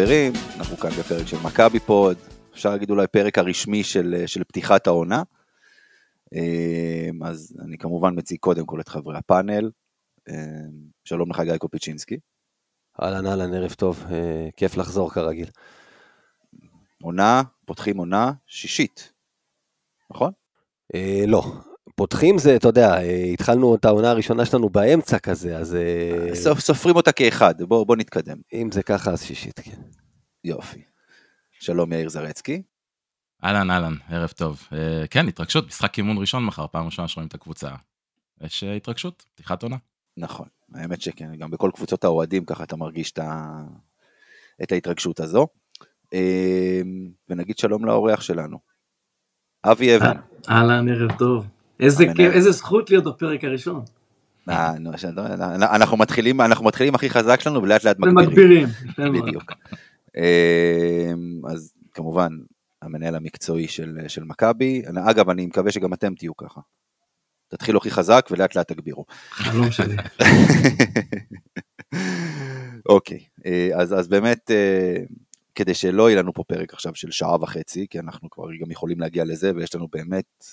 חברים, אנחנו כאן בפרק של מכבי פוד, אפשר להגיד אולי פרק הרשמי של, של פתיחת העונה. אה, אז אני כמובן מציג קודם כל את חברי הפאנל. אה, שלום לך גיא קופיצ'ינסקי. אהלן אהלן, ערב טוב, אה, כיף לחזור כרגיל. עונה, פותחים עונה שישית, נכון? אה, לא, פותחים זה, אתה יודע, התחלנו את העונה הראשונה שלנו באמצע כזה, אז סופ, סופרים אותה כאחד, בוא, בוא נתקדם. אם זה ככה אז שישית, כן. יופי. שלום יאיר זרצקי. אהלן, אהלן, ערב טוב. Uh, כן, התרגשות, משחק אימון ראשון מחר, פעם ראשונה שרואים את הקבוצה. יש uh, התרגשות, פתיחת עונה. נכון, האמת שכן, גם בכל קבוצות האוהדים ככה אתה מרגיש את, ה... את ההתרגשות הזו. אה, ונגיד שלום לאורח שלנו, אבי אבן. אהלן, ערב טוב. איזה. כיף, איזה זכות להיות בפרק הראשון. אה, שאתה- אנחנו מתחילים, אנחנו מתחילים הכי חזק שלנו ולאט לאט מגבירים. מאוד. בדיוק. אה, אז כמובן, המנהל המקצועי של, של מכבי, אגב, אני מקווה שגם אתם תהיו ככה. תתחילו הכי חזק ולאט לאט תגבירו. חלום שלי. אוקיי, אה, אז, אז באמת, אה, כדי שלא יהיה לנו פה פרק עכשיו של שעה וחצי, כי אנחנו כבר גם יכולים להגיע לזה, ויש לנו באמת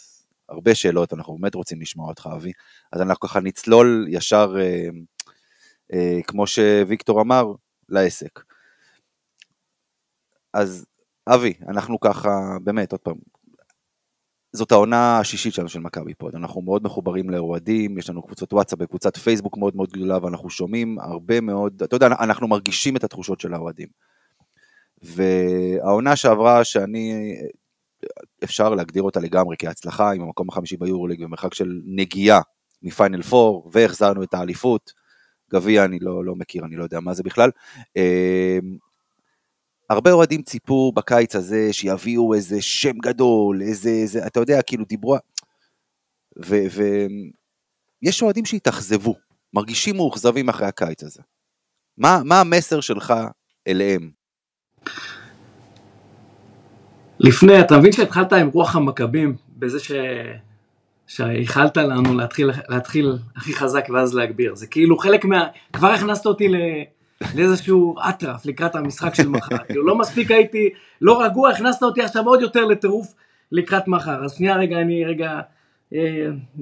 הרבה שאלות, אנחנו באמת רוצים לשמוע אותך, אבי, אז אנחנו ככה נצלול ישר, אה, אה, כמו שוויקטור אמר, לעסק. אז אבי, אנחנו ככה, באמת, עוד פעם, זאת העונה השישית שלנו של מכבי פוד, אנחנו מאוד מחוברים לאוהדים, יש לנו קבוצות וואטסאפ וקבוצת פייסבוק מאוד מאוד גדולה, ואנחנו שומעים הרבה מאוד, אתה יודע, אנחנו מרגישים את התחושות של האוהדים. והעונה שעברה, שאני, אפשר להגדיר אותה לגמרי כהצלחה, עם המקום החמישי ביורוליג במרחק של נגיעה מפיינל פור, והחזרנו את האליפות, גביע אני לא, לא מכיר, אני לא יודע מה זה בכלל. הרבה אוהדים ציפו בקיץ הזה שיביאו איזה שם גדול, איזה, איזה אתה יודע, כאילו דיברו... ויש אוהדים שהתאכזבו, מרגישים מאוכזבים אחרי הקיץ הזה. מה, מה המסר שלך אליהם? לפני, אתה מבין שהתחלת עם רוח המכבים, בזה ש... שהייחלת לנו להתחיל, להתחיל הכי חזק ואז להגביר. זה כאילו חלק מה... כבר הכנסת אותי ל... לאיזשהו אטרף לקראת המשחק של מחר. כאילו לא מספיק הייתי לא רגוע, הכנסת אותי עכשיו עוד יותר לטירוף לקראת מחר. אז שנייה רגע, אני רגע אה,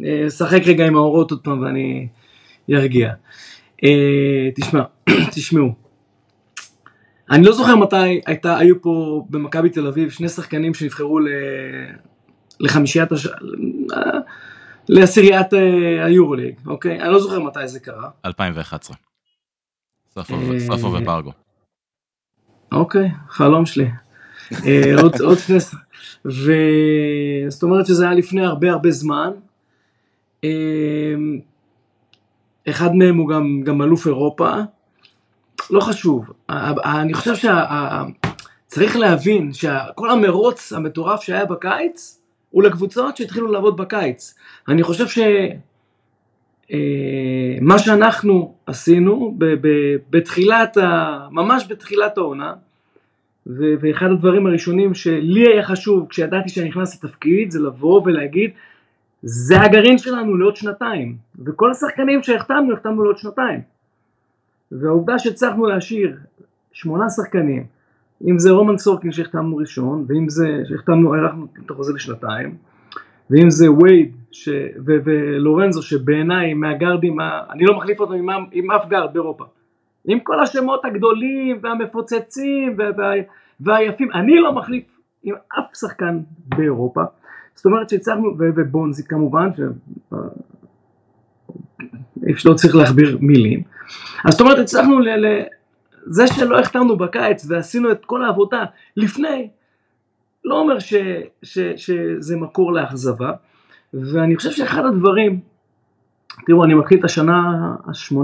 אה, אשחק רגע עם האורות עוד פעם ואני ארגיע. אה, תשמע, תשמעו. אני לא זוכר מתי הייתה, היו פה במכבי תל אביב שני שחקנים שנבחרו ל... לחמישיית, הש... לעשיריית אה, היורוליג, אוקיי? אני לא זוכר מתי זה קרה. 2011. סופו אה, סופו וברגו. אוקיי, חלום שלי. אה, עוד, עוד. ש- ו... זאת אומרת שזה היה לפני הרבה הרבה זמן. אה, אחד מהם הוא גם, גם אלוף אירופה. לא חשוב. אני חושב שצריך להבין שכל המרוץ המטורף שהיה בקיץ הוא לקבוצות שהתחילו לעבוד בקיץ. אני חושב ש... מה שאנחנו עשינו ב- ב- בתחילת, ה, ממש בתחילת העונה, ו- ואחד הדברים הראשונים שלי היה חשוב כשידעתי שאני נכנס לתפקיד זה לבוא ולהגיד זה הגרעין שלנו לעוד שנתיים וכל השחקנים שהחתמנו החתמנו לעוד שנתיים. והעובדה שהצלחנו להשאיר שמונה שחקנים אם זה רומן סורקין שהחתמנו ראשון ואם זה שהחתמנו הארכנו את החוזה לשנתיים ואם זה וייד ש... ו... ולורנזו שבעיניי מהגארדים, ה... אני לא מחליף אותם עם, עם אף גארד באירופה. עם כל השמות הגדולים והמפוצצים וה... וה... והיפים, אני לא מחליף עם אף שחקן באירופה. זאת אומרת שהצלחנו, ו... ובונזי כמובן, ש... לא צריך להכביר מילים. אז זאת אומרת הצלחנו. ל... זה שלא החתמנו בקיץ ועשינו את כל העבודה לפני, לא אומר ש, ש, שזה מקור לאכזבה, ואני חושב שאחד הדברים, תראו, אני מתחיל את השנה ה-18,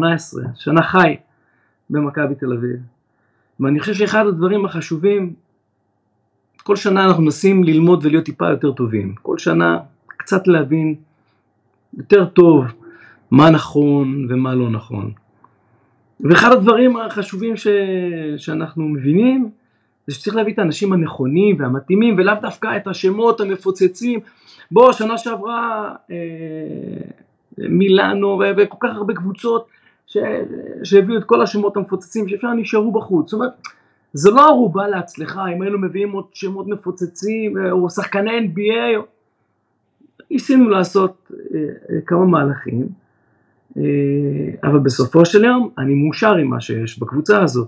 שנה חי במכבי תל אביב, ואני חושב שאחד הדברים החשובים, כל שנה אנחנו מנסים ללמוד ולהיות טיפה יותר טובים, כל שנה קצת להבין יותר טוב מה נכון ומה לא נכון. ואחד הדברים החשובים ש... שאנחנו מבינים זה שצריך להביא את האנשים הנכונים והמתאימים ולאו דווקא את השמות המפוצצים. בוא, שנה שעברה אה, מילאנו. וכל כך הרבה קבוצות ש... שהביאו את כל השמות המפוצצים שאפשר נשארו בחוץ. זאת אומרת, זה לא ערובה להצלחה אם היינו מביאים עוד שמות מפוצצים או שחקני NBA. ניסינו לעשות אה, אה, כמה מהלכים. אה, אבל בסופו של יום אני מאושר עם מה שיש בקבוצה הזאת,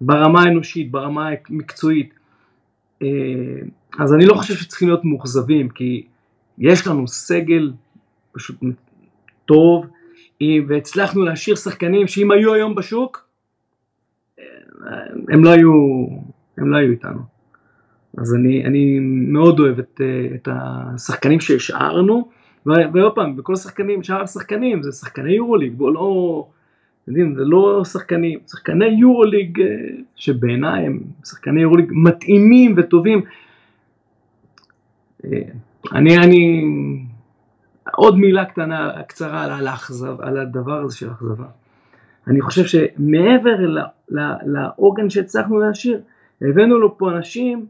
ברמה האנושית, ברמה המקצועית. אה, אז אני לא חושב שצריכים להיות מאוכזבים, כי יש לנו סגל פשוט טוב, והצלחנו להשאיר שחקנים שאם היו היום בשוק, אה, הם לא היו, הם לא היו איתנו. אז אני, אני מאוד אוהב את, את השחקנים שהשארנו, ועוד פעם, בכל השחקנים, שאר השחקנים זה שחקני יורוליג, בואו לא, יודעים, זה לא שחקנים, שחקני יורוליג אה, שבעיניי הם שחקני יורוליג מתאימים וטובים. אה, אני, אני, עוד מילה קטנה, קצרה על, האכזב, על הדבר הזה של אכזבה. אני חושב שמעבר לעוגן שהצלחנו להשאיר, הבאנו לו פה אנשים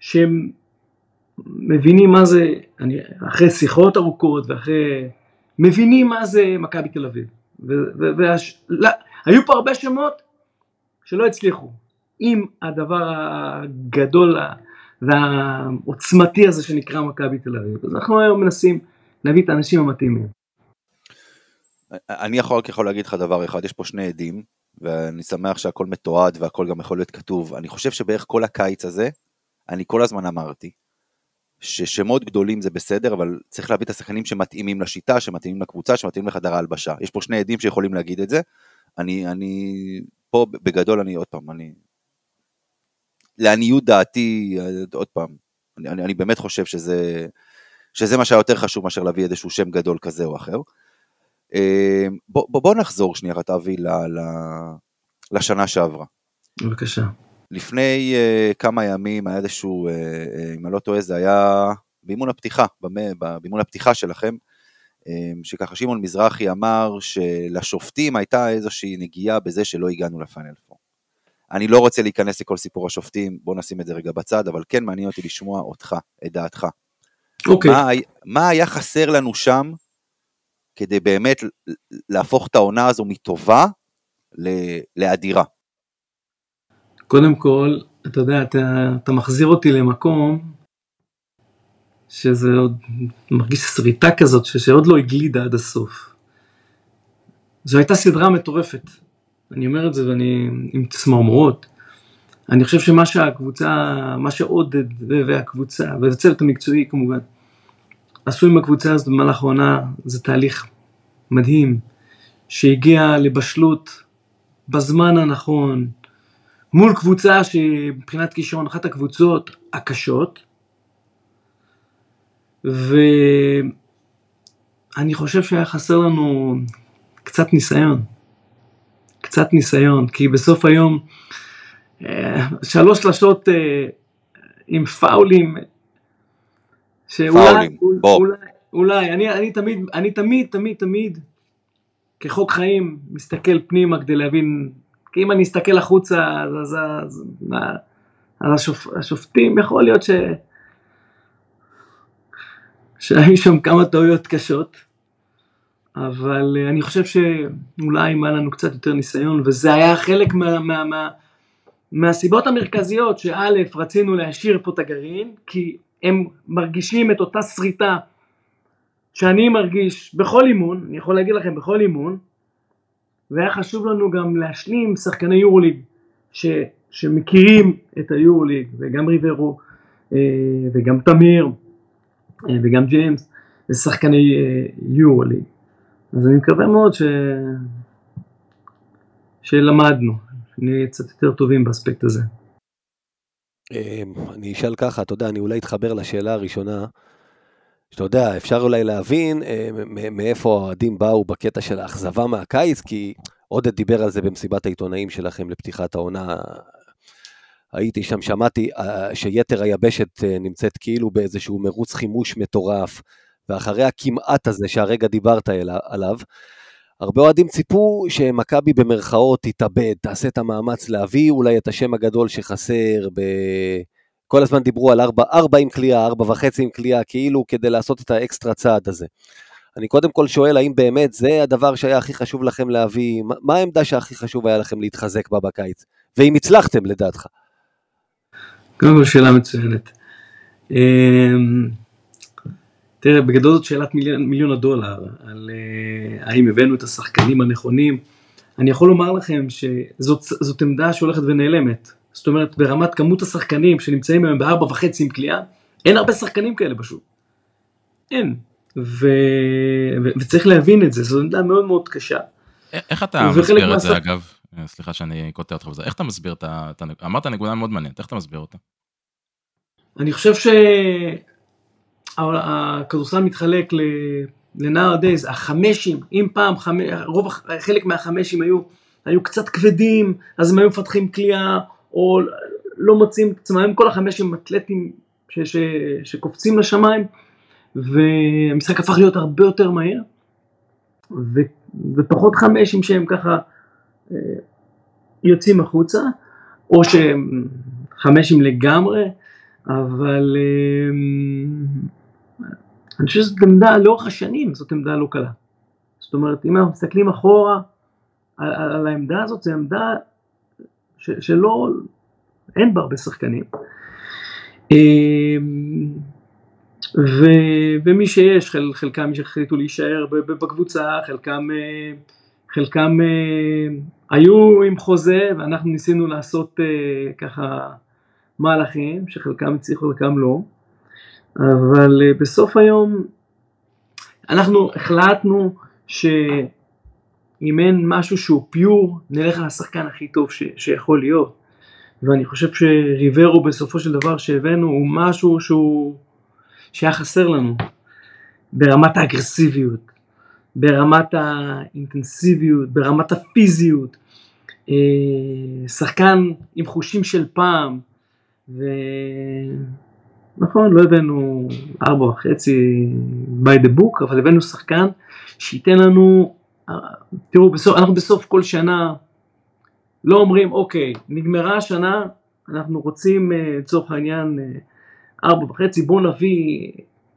שהם מבינים מה זה, אני, אחרי שיחות ארוכות ואחרי, מבינים מה זה מכבי תל אביב. והיו פה הרבה שמות שלא הצליחו עם הדבר הגדול והעוצמתי הזה שנקרא מכבי תל אביב. אז אנחנו היום מנסים להביא את האנשים המתאימים. אני יכול רק יכול להגיד לך דבר אחד, יש פה שני עדים, ואני שמח שהכל מתועד והכל גם יכול להיות כתוב. אני חושב שבערך כל הקיץ הזה, אני כל הזמן אמרתי, ששמות גדולים זה בסדר, אבל צריך להביא את השחקנים שמתאימים לשיטה, שמתאימים לקבוצה, שמתאימים לחדר ההלבשה. יש פה שני עדים שיכולים להגיד את זה. אני, אני, פה בגדול אני, עוד פעם, אני, לעניות דעתי, עוד פעם, אני, אני, אני באמת חושב שזה, שזה מה שהיה יותר חשוב מאשר להביא איזשהו שם גדול כזה או אחר. אה, בוא, בוא, בוא נחזור שנייה, אבי, לשנה שעברה. בבקשה. לפני uh, כמה ימים היה איזשהו, uh, uh, אם אני לא טועה, זה היה באימון הפתיחה, באימון הפתיחה שלכם, uh, שככה שמעון מזרחי אמר שלשופטים הייתה איזושהי נגיעה בזה שלא הגענו לפאנל פור. אני לא רוצה להיכנס לכל סיפור השופטים, בוא נשים את זה רגע בצד, אבל כן מעניין אותי לשמוע אותך, את דעתך. אוקיי. Okay. מה, מה היה חסר לנו שם כדי באמת להפוך את העונה הזו מטובה לאדירה? קודם כל, אתה יודע, אתה, אתה מחזיר אותי למקום שזה עוד מרגיש שריטה כזאת שעוד לא הגלידה עד הסוף. זו הייתה סדרה מטורפת. אני אומר את זה ואני עם צמרמורות. אני חושב שמה שהקבוצה, מה שעודד והקבוצה, והצוות המקצועי כמובן, עשו עם הקבוצה הזאת במהלך העונה, זה תהליך מדהים, שהגיע לבשלות בזמן הנכון, מול קבוצה שמבחינת כישרון אחת הקבוצות הקשות. ואני חושב שהיה חסר לנו קצת ניסיון, קצת ניסיון, כי בסוף היום אה, שלוש שלשות אה, עם פאולים, שאולי, אולי, אולי, אני, אני תמיד, אני תמיד, תמיד, תמיד, כחוק חיים, מסתכל פנימה כדי להבין כי אם אני אסתכל החוצה, אז, אז, אז, אז השופ, השופטים, יכול להיות ש... שהיו שם כמה טעויות קשות, אבל אה, אני חושב שאולי אם היה לנו קצת יותר ניסיון, וזה היה חלק מה, מה, מה, מהסיבות המרכזיות, שא', רצינו להשאיר פה את הגרעין, כי הם מרגישים את אותה שריטה שאני מרגיש בכל אימון, אני יכול להגיד לכם בכל אימון, והיה חשוב לנו גם להשלים שחקני יורוליג ש, שמכירים את היורוליג וגם ריברו אה, וגם תמיר אה, וגם ג'יימס זה שחקני אה, יורוליג. אז אני מקווה מאוד ש... שלמדנו, שנהיה קצת יותר טובים באספקט הזה. אמ, אני אשאל ככה, אתה יודע, אני אולי אתחבר לשאלה הראשונה, שאתה יודע, אפשר אולי להבין אה, מאיפה האוהדים באו בקטע של האכזבה מהקיץ, כי עודד דיבר על זה במסיבת העיתונאים שלכם לפתיחת העונה. הייתי שם, שמעתי אה, שיתר היבשת אה, נמצאת כאילו באיזשהו מרוץ חימוש מטורף, ואחרי הכמעט הזה שהרגע דיברת עליו, הרבה אוהדים ציפו שמכבי במרכאות תתאבד, תעשה את המאמץ להביא אולי את השם הגדול שחסר, ב... כל הזמן דיברו על ארבע, ארבע עם קליעה, ארבע וחצי עם קליעה, כאילו כדי לעשות את האקסטרה צעד הזה. אני קודם כל שואל, האם באמת זה הדבר שהיה הכי חשוב לכם להביא? מה העמדה שהכי חשוב היה לכם להתחזק בה בקיץ? ואם הצלחתם, לדעתך. קודם כל שאלה מצוינת. אמ, תראה, בגדול זאת שאלת מיליון, מיליון הדולר, על uh, האם הבאנו את השחקנים הנכונים. אני יכול לומר לכם שזאת עמדה שהולכת ונעלמת. זאת אומרת, ברמת כמות השחקנים שנמצאים היום בארבע וחצי עם קליעה, אין הרבה שחקנים כאלה פשוט. אין. ו... ו... וצריך להבין את זה, זו עמדה מאוד מאוד קשה. איך אתה מסביר את זה אגב? סליחה שאני קוטע אותך בזה. איך אתה מסביר את ה... אמרת נקודה מאוד מעניינת, איך אתה מסביר אותה? אני חושב ש... הכדורסל מתחלק לנאו-דייז, החמשים, אם פעם, חמש, רוב, חלק מהחמשים היו, היו קצת כבדים, אז הם היו מפתחים כליאה, או לא מוצאים את עצמם, כל החמשים אתלטים ש, ש, שקופצים לשמיים, והמשחק הפך להיות הרבה יותר מהיר, ו, ופחות חמשים שהם ככה אה, יוצאים החוצה, או שהם חמשים לגמרי, אבל אה, אני חושב שזאת עמדה לאורך השנים, זאת עמדה לא קלה. זאת אומרת, אם אנחנו מסתכלים אחורה על, על העמדה הזאת, זו עמדה ש, שלא, אין בה הרבה שחקנים. אמ, ו, ומי שיש, חל, חלקם שהחליטו להישאר בקבוצה, חלקם, אה, חלקם אה, היו עם חוזה ואנחנו ניסינו לעשות אה, ככה מהלכים, שחלקם הצליחו, חלקם לא. אבל בסוף היום אנחנו החלטנו שאם אין משהו שהוא פיור, נלך על השחקן הכי טוב ש, שיכול להיות. ואני חושב שריברו בסופו של דבר שהבאנו הוא משהו שהוא, שהיה חסר לנו ברמת האגרסיביות, ברמת האינטנסיביות, ברמת הפיזיות. אה, שחקן עם חושים של פעם, ו... נכון, לא הבאנו ארבע וחצי by the book, אבל הבאנו שחקן שייתן לנו, תראו, בסוף, אנחנו בסוף כל שנה לא אומרים, אוקיי, נגמרה השנה, אנחנו רוצים אה, לצורך העניין אה, ארבע וחצי, בואו נביא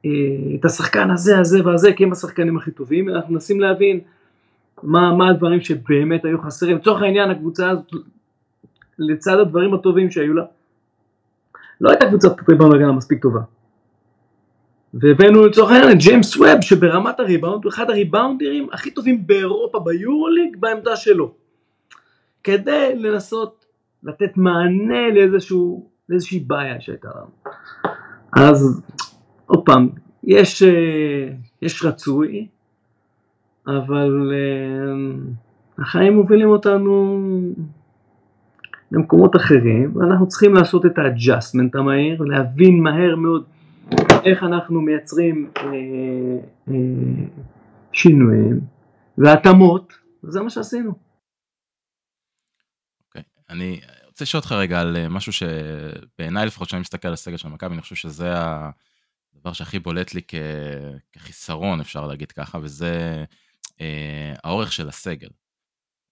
אה, את השחקן הזה, הזה והזה, כי הם השחקנים הכי טובים, אנחנו מנסים להבין מה, מה הדברים שבאמת היו חסרים. לצורך העניין, הקבוצה הזאת, לצד הדברים הטובים שהיו לה, לא הייתה קבוצת ריבאונד הגנה מספיק טובה. והבאנו לצורך העניין את ג'יימס ווב שברמת הריבאונד הוא אחד הריבאונדרים הכי טובים באירופה ביורוליג בעמדה שלו. כדי לנסות לתת מענה לאיזשהו, לאיזושהי בעיה שהייתה לנו. אז עוד פעם, יש, אה, יש רצוי, אבל אה, החיים מובילים אותנו למקומות אחרים, ואנחנו צריכים לעשות את האג'אסמנט המהיר, להבין מהר מאוד איך אנחנו מייצרים אה, אה, שינויים והתאמות, וזה מה שעשינו. אוקיי, okay. אני רוצה לשאול אותך רגע על אה, משהו שבעיניי לפחות כשאני מסתכל על הסגל של מכבי, אני חושב שזה הדבר שהכי בולט לי כ... כחיסרון, אפשר להגיד ככה, וזה אה, האורך של הסגל.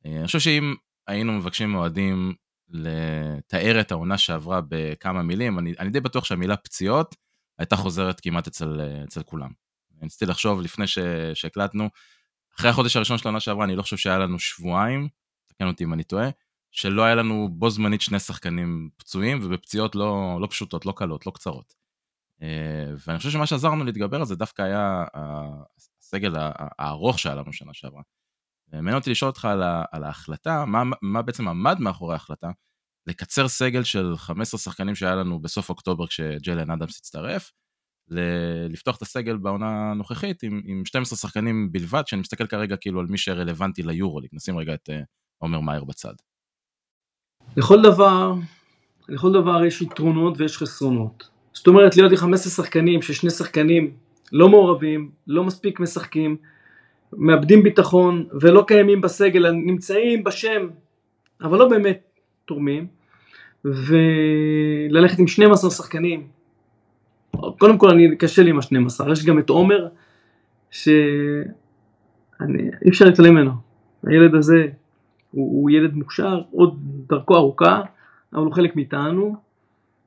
אה, אני חושב שאם היינו מבקשים מאוהדים לתאר את העונה שעברה בכמה מילים, אני, אני די בטוח שהמילה פציעות הייתה חוזרת כמעט אצל, אצל כולם. ניסיתי לחשוב לפני שהקלטנו, אחרי החודש הראשון של העונה שעברה, אני לא חושב שהיה לנו שבועיים, תקן אותי אם אני טועה, שלא היה לנו בו זמנית שני שחקנים פצועים ובפציעות לא, לא פשוטות, לא קלות, לא קצרות. אה, ואני חושב שמה שעזר לנו להתגבר על זה דווקא היה הסגל הארוך שהיה לנו שנה שעברה. מעניין אותי לשאול אותך על ההחלטה, מה, מה בעצם עמד מאחורי ההחלטה, לקצר סגל של 15 שחקנים שהיה לנו בסוף אוקטובר כשג'לן אדמס הצטרף, לפתוח את הסגל בעונה הנוכחית עם, עם 12 שחקנים בלבד, שאני מסתכל כרגע כאילו על מי שרלוונטי ליורוליג, נשים רגע את uh, עומר מאייר בצד. לכל דבר לכל דבר יש יתרונות ויש חסרונות. זאת אומרת, להיות לי 15 שחקנים, ששני שחקנים לא מעורבים, לא מספיק משחקים, מאבדים ביטחון ולא קיימים בסגל, נמצאים בשם, אבל לא באמת תורמים, וללכת עם 12 שחקנים. קודם כל, אני, קשה לי עם ה-12, יש גם את עומר, שאי אפשר להתעלם ממנו. הילד הזה הוא, הוא ילד מוכשר, עוד דרכו ארוכה, אבל הוא חלק מאיתנו.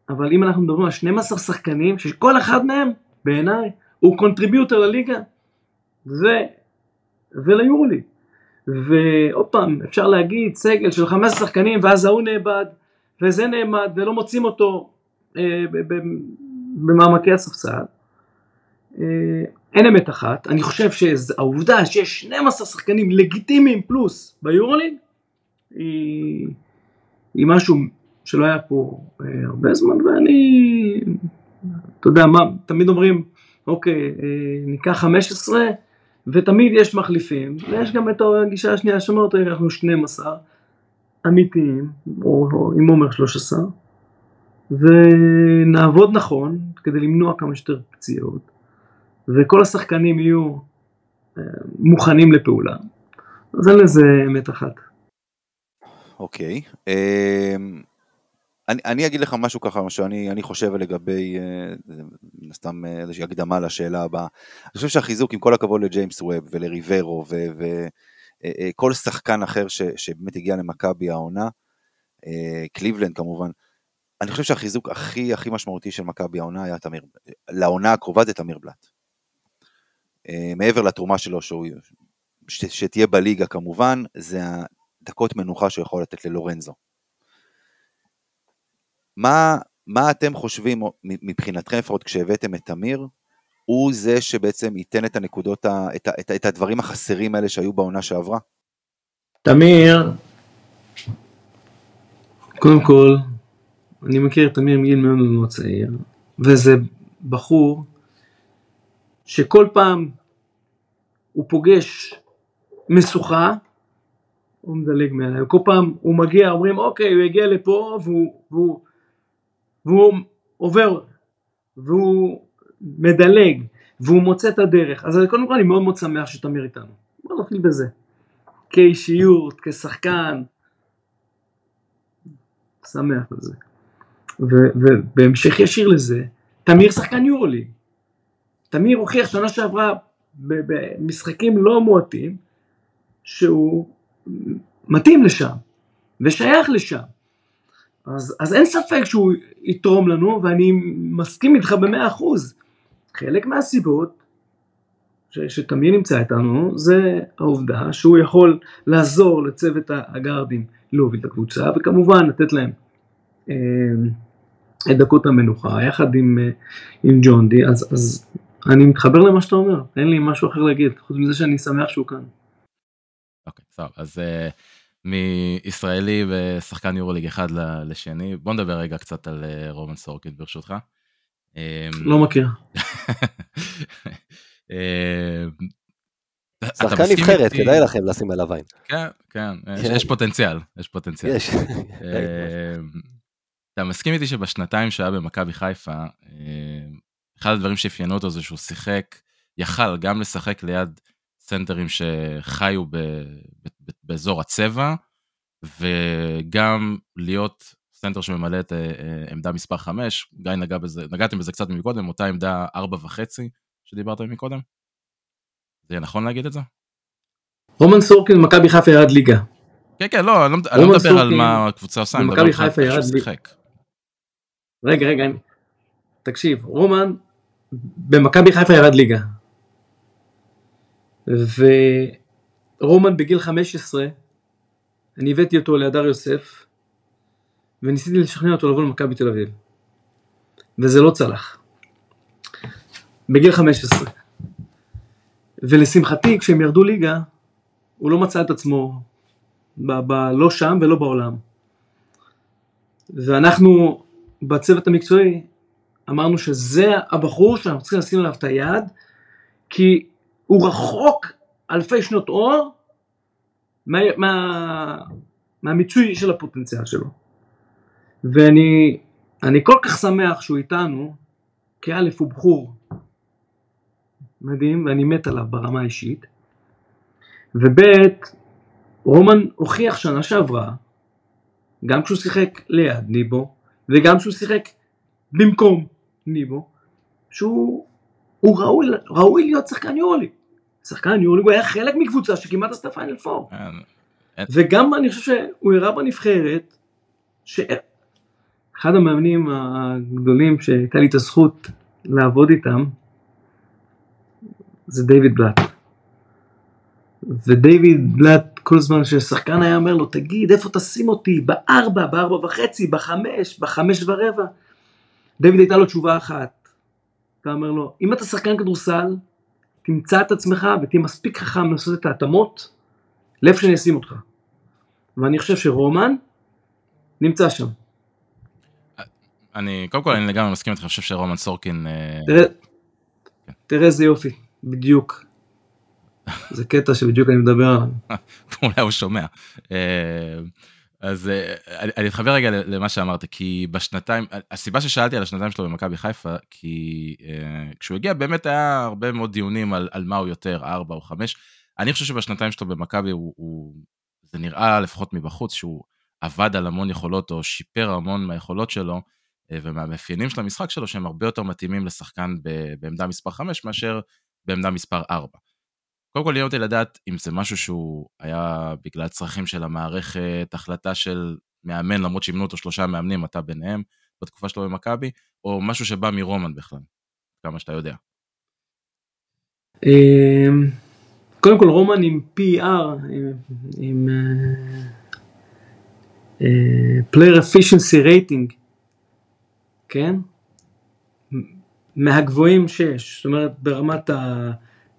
אבל אם אנחנו מדברים על 12 שחקנים, שכל אחד מהם, בעיניי, הוא contributor לליגה, זה, וליורוליג. ועוד פעם, אפשר להגיד סגל של 15 שחקנים, ואז ההוא נאבד, וזה נעמד, ולא מוצאים אותו אה, במעמקי הספסל. אה, אין אמת אחת, אני חושב שהעובדה שיש 12 שחקנים לגיטימיים פלוס ביורוליג, היא, היא משהו שלא היה פה אה, הרבה זמן, ואני, אתה יודע מה, תמיד אומרים, אוקיי, אה, ניקח 15, ותמיד יש מחליפים, ויש גם את הגישה השנייה שאומרת, אנחנו 12 אמיתיים, או, או עם עומר 13, ונעבוד נכון כדי למנוע כמה שיותר פציעות, וכל השחקנים יהיו אה, מוכנים לפעולה, אז אין לזה אמת אחת. אוקיי. אמ, אני, אני אגיד לך משהו ככה, מה שאני אני חושב לגבי, אה, סתם אה, איזושהי הקדמה לשאלה הבאה. אני חושב שהחיזוק, עם כל הכבוד לג'יימס ווב ולריברו וכל שחקן אחר ש, שבאמת הגיע למכבי העונה, קליבלנד כמובן, אני חושב שהחיזוק הכי הכי משמעותי של מכבי העונה היה תמיר, לעונה הקרובה זה תמיר בלאט. מעבר לתרומה שלו שהוא, ש, שתהיה בליגה כמובן, זה דקות מנוחה שהוא יכול לתת ללורנזו. מה, מה אתם חושבים, מבחינתכם לפחות כשהבאתם את תמיר, הוא זה שבעצם ייתן את הנקודות, את, את, את הדברים החסרים האלה שהיו בעונה שעברה? תמיר, קודם כל, אני מכיר את תמיר מגיל מאוד מאוד צעיר, וזה בחור שכל פעם הוא פוגש משוכה, הוא מדלג מעליי, כל פעם הוא מגיע, אומרים אוקיי, הוא הגיע לפה והוא, והוא, והוא עובר, והוא מדלג, והוא מוצא את הדרך. אז קודם כל אני מאוד מאוד שמח שתמיר איתנו. בוא נתחיל בזה. כאישיות, כשחקן, שמח על זה. ובהמשך ישיר לזה, תמיר שחקן יורוליג. תמיר הוכיח שנה שעברה במשחקים לא מועטים, שהוא מתאים לשם, ושייך לשם. אז, אז אין ספק שהוא יתרום לנו, ואני מסכים איתך במאה אחוז. חלק מהסיבות ש, שתמיר נמצא איתנו, זה העובדה שהוא יכול לעזור לצוות הגארדים להוביל את הקבוצה, וכמובן לתת להם אה, את דקות המנוחה, יחד עם, אה, עם ג'ון די, אז, אז אני מתחבר למה שאתה אומר, אין לי משהו אחר להגיד, חוץ מזה שאני שמח שהוא כאן. אוקיי, okay, סבבה, אז uh, מישראלי ושחקן יורוליג אחד לשני, בוא נדבר רגע קצת על uh, רומן סורקין ברשותך. אמ, לא מכיר. אמ, שחקן נבחרת, כדאי לכם לשים עליו עין. כן, כן, יש פוטנציאל, יש פוטנציאל. יש. אמ, אתה מסכים איתי שבשנתיים שהיה במכבי חיפה, אחד הדברים שאפיינו אותו זה שהוא שיחק, יכל גם לשחק ליד סנטרים שחיו ב, באזור הצבע, וגם להיות סנטר שממלא את אה, אה, עמדה מספר 5, גיא נגע בזה, נגעתם בזה קצת מקודם, אותה עמדה 4.5 שדיברת מקודם? זה יהיה נכון להגיד את זה? רומן סורקין, מכבי חיפה ירד ליגה. כן, כן, לא, אני לא, לא מדבר על מה הקבוצה עושה, אני מדבר על איך שהוא שיחק. רגע, רגע, תקשיב, רומן במכבי חיפה ירד ליגה. ורומן בגיל 15, אני הבאתי אותו להדר יוסף, וניסיתי לשכנע אותו לבוא למכבי תל אביב. וזה לא צלח. בגיל 15. ולשמחתי, כשהם ירדו ליגה, הוא לא מצא את עצמו ב- ב- לא שם ולא בעולם. ואנחנו בצוות המקצועי אמרנו שזה הבחור שאנחנו צריכים לשים עליו את היד, כי הוא רחוק אלפי שנות אור מה, מה, מהמיצוי של הפוטנציאל שלו. ואני אני כל כך שמח שהוא איתנו, כי א' הוא בחור מדהים ואני מת עליו ברמה האישית, וב' רומן הוכיח שנה שעברה, גם כשהוא שיחק ליד ניבו, וגם כשהוא שיחק במקום ניבו, שהוא הוא ראוי, ראוי להיות שחקן יורוליג. שחקן יורוליג הוא היה חלק מקבוצה שכמעט עשתה פיינל פור. וגם אני חושב שהוא הראה בנבחרת, שאחד המאמנים הגדולים שהייתה לי את הזכות לעבוד איתם, זה דיוויד בלאט. ודייוויד בלאט כל זמן ששחקן היה אומר לו תגיד איפה תשים אותי בארבע, בארבע וחצי, בחמש, בחמש ורבע. דיוויד הייתה לו תשובה אחת. אתה אומר לו אם אתה שחקן כדורסל תמצא את עצמך ותהיה מספיק חכם לעשות את ההתאמות לאיפה שאני אשים אותך. ואני חושב שרומן נמצא שם. אני קודם כל אני לגמרי מסכים איתך, אני חושב שרומן סורקין... אה, תראה, תראה איזה יופי, בדיוק. זה קטע שבדיוק אני מדבר עליו. אולי הוא שומע. אה, אז אה, אני אתחבר רגע למה שאמרת, כי בשנתיים, הסיבה ששאלתי על השנתיים שלו במכבי חיפה, כי כשהוא הגיע באמת היה הרבה מאוד דיונים על, על מה הוא יותר, ארבע או חמש. אני חושב שבשנתיים שלו במכבי הוא, הוא, זה נראה לפחות מבחוץ שהוא עבד על המון יכולות או שיפר המון מהיכולות שלו ומהמאפיינים של המשחק שלו שהם הרבה יותר מתאימים לשחקן בעמדה מספר 5 מאשר בעמדה מספר 4. קודם כל, עניין אותי לדעת אם זה משהו שהוא היה בגלל צרכים של המערכת, החלטה של מאמן, למרות שימנו אותו שלושה מאמנים, אתה ביניהם, בתקופה שלו במכבי, או משהו שבא מרומן בכלל, כמה שאתה יודע. אמ, קודם כל רומן עם PER, עם player efficiency rating, כן? מהגבוהים שיש, זאת אומרת ברמת ה...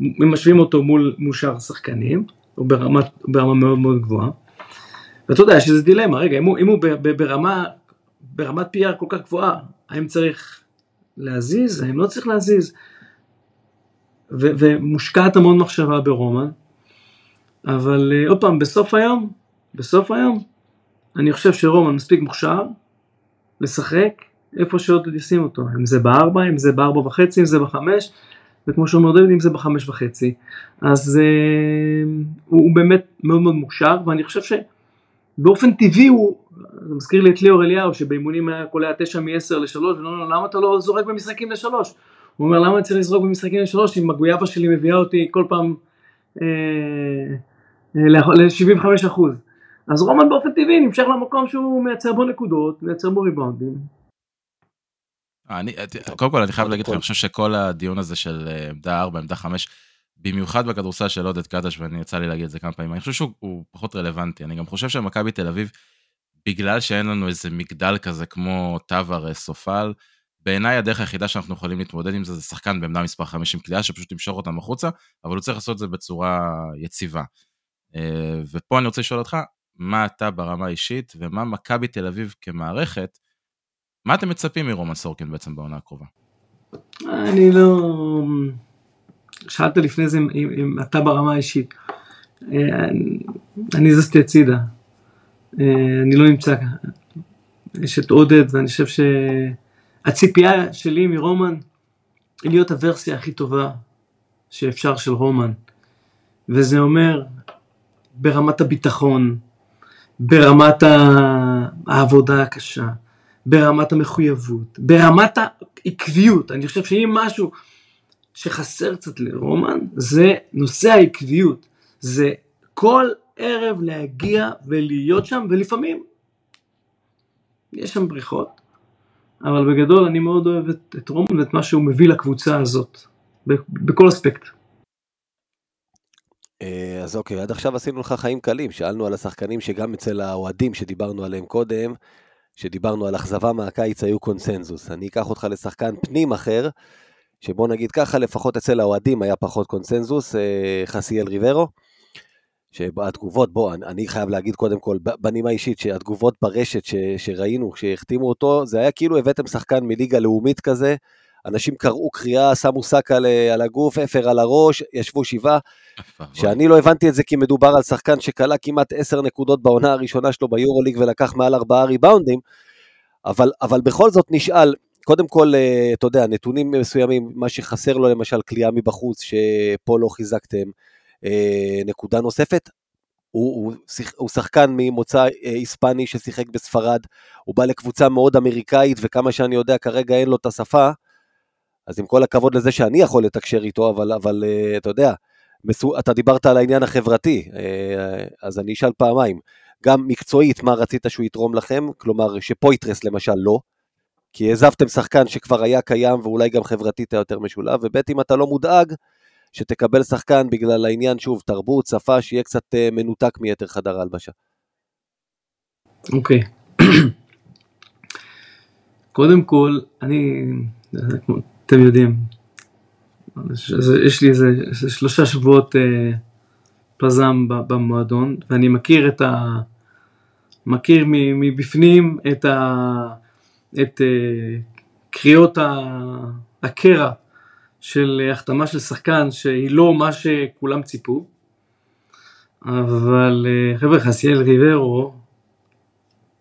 אם משווים אותו מול, מול שאר השחקנים, הוא ברמה, ברמה מאוד מאוד גבוהה. ואתה יודע, יש איזה דילמה, רגע, אם הוא, אם הוא ברמה, ברמת PR כל כך גבוהה, האם צריך להזיז, האם לא צריך להזיז? ו, ומושקעת המון מחשבה ברומן, אבל אה, עוד פעם, בסוף היום, בסוף היום, אני חושב שרומן מספיק מוכשר לשחק איפה שעוד ישים אותו, אם זה בארבע, אם זה בארבע וחצי, אם זה בחמש, וכמו שאומר דוד, אם זה בחמש וחצי. אז אה, הוא, הוא באמת מאוד מאוד מוכשר, ואני חושב שבאופן טבעי הוא, זה מזכיר לי את ליאור אליהו, שבאימונים היה קולע תשע מעשר לשלוש, ואומר לו, למה אתה לא זורק במשחקים לשלוש? הוא אומר, למה אני צריך לזרוק במשחקים לשלוש, אם הגויאבה שלי מביאה אותי כל פעם אה, אה, ל-75 אחוז. אז רומן באופן טבעי נמשך למקום שהוא מייצר בו נקודות, מייצר בו ריבאונדים. אני, קודם כל אני חייב להגיד לך, אני חושב שכל הדיון הזה של אה, עמדה 4, עמדה 5, במיוחד בכדורסל של עודד קדש, ואני יצא לי להגיד את זה כמה פעמים, אני חושב שהוא פחות רלוונטי. אני גם חושב שמכבי תל אביב, בגלל שאין לנו איזה מגדל כזה כמו טאבר סופל, בעיניי הדרך היחידה שאנחנו יכולים להתמודד עם זה, זה שחקן בעמדה מספר 5 עם קליעה שפשוט ימשוך אותם החוצה, אבל הוא צריך לעשות את זה בצורה יציבה. אה, ופה אני רוצה לשאול אותך, מה אתה ברמה האישית, ומה מכבי תל אביב כמערכת, מה אתם מצפים מרומן סורקין בעצם בעונה הקרובה? אני לא... שאלת לפני זה אם, אם אתה ברמה האישית. אה, אני זזתי הצידה. אה, אני לא נמצא כאן. יש את עודד, ואני חושב שהציפייה שלי מרומן היא להיות הוורסיה הכי טובה שאפשר של רומן. וזה אומר ברמת הביטחון, ברמת העבודה הקשה, ברמת המחויבות, ברמת העקביות. אני חושב שאם משהו שחסר קצת לרומן, זה נושא העקביות. זה כל ערב להגיע ולהיות שם, ולפעמים יש שם בריחות, אבל בגדול אני מאוד אוהב את, את רומן ואת מה שהוא מביא לקבוצה הזאת, בכל אספקט. אה, אז אוקיי, עד עכשיו עשינו לך חיים קלים, שאלנו על השחקנים שגם אצל האוהדים שדיברנו עליהם קודם, שדיברנו על אכזבה מהקיץ היו קונסנזוס. אני אקח אותך לשחקן פנים אחר, שבוא נגיד ככה, לפחות אצל האוהדים היה פחות קונסנזוס, אה, חסיאל ריברו. שהתגובות, בוא, אני חייב להגיד קודם כל, בנימה אישית, שהתגובות ברשת ש, שראינו כשהחתימו אותו, זה היה כאילו הבאתם שחקן מליגה לאומית כזה, אנשים קראו קריאה, שמו שק על, על הגוף, אפר על הראש, ישבו שבעה, שאני לא הבנתי את זה כי מדובר על שחקן שכלה כמעט עשר נקודות בעונה הראשונה שלו ביורוליג ולקח מעל ארבעה ריבאונדים, אבל, אבל בכל זאת נשאל, קודם כל, אה, אתה יודע, נתונים מסוימים, מה שחסר לו למשל קליעה מבחוץ, שפה לא חיזקתם, אה, נקודה נוספת, הוא, הוא, הוא שחקן ממוצא אה, היספני ששיחק בספרד, הוא בא לקבוצה מאוד אמריקאית, וכמה שאני יודע, כרגע אין לו את השפה, אז עם כל הכבוד לזה שאני יכול לתקשר איתו, אבל, אבל אתה יודע, מסו, אתה דיברת על העניין החברתי, אז אני אשאל פעמיים, גם מקצועית, מה רצית שהוא יתרום לכם, כלומר שפויטרס למשל לא, כי העזבתם שחקן שכבר היה קיים ואולי גם חברתית היה יותר משולב, וב' אם אתה לא מודאג, שתקבל שחקן בגלל העניין, שוב, תרבות, שפה, שיהיה קצת uh, מנותק מיתר חדר ההלבשה. אוקיי. Okay. קודם כל, אני, אתם יודעים, יש לי איזה שלושה שבועות uh, פזם במועדון, ואני מכיר את ה... מכיר מבפנים את ה... את uh, קריאות הקרע של החתמה של שחקן שהיא לא מה שכולם ציפו, אבל uh, חבר'ה, חסיאל ריברו,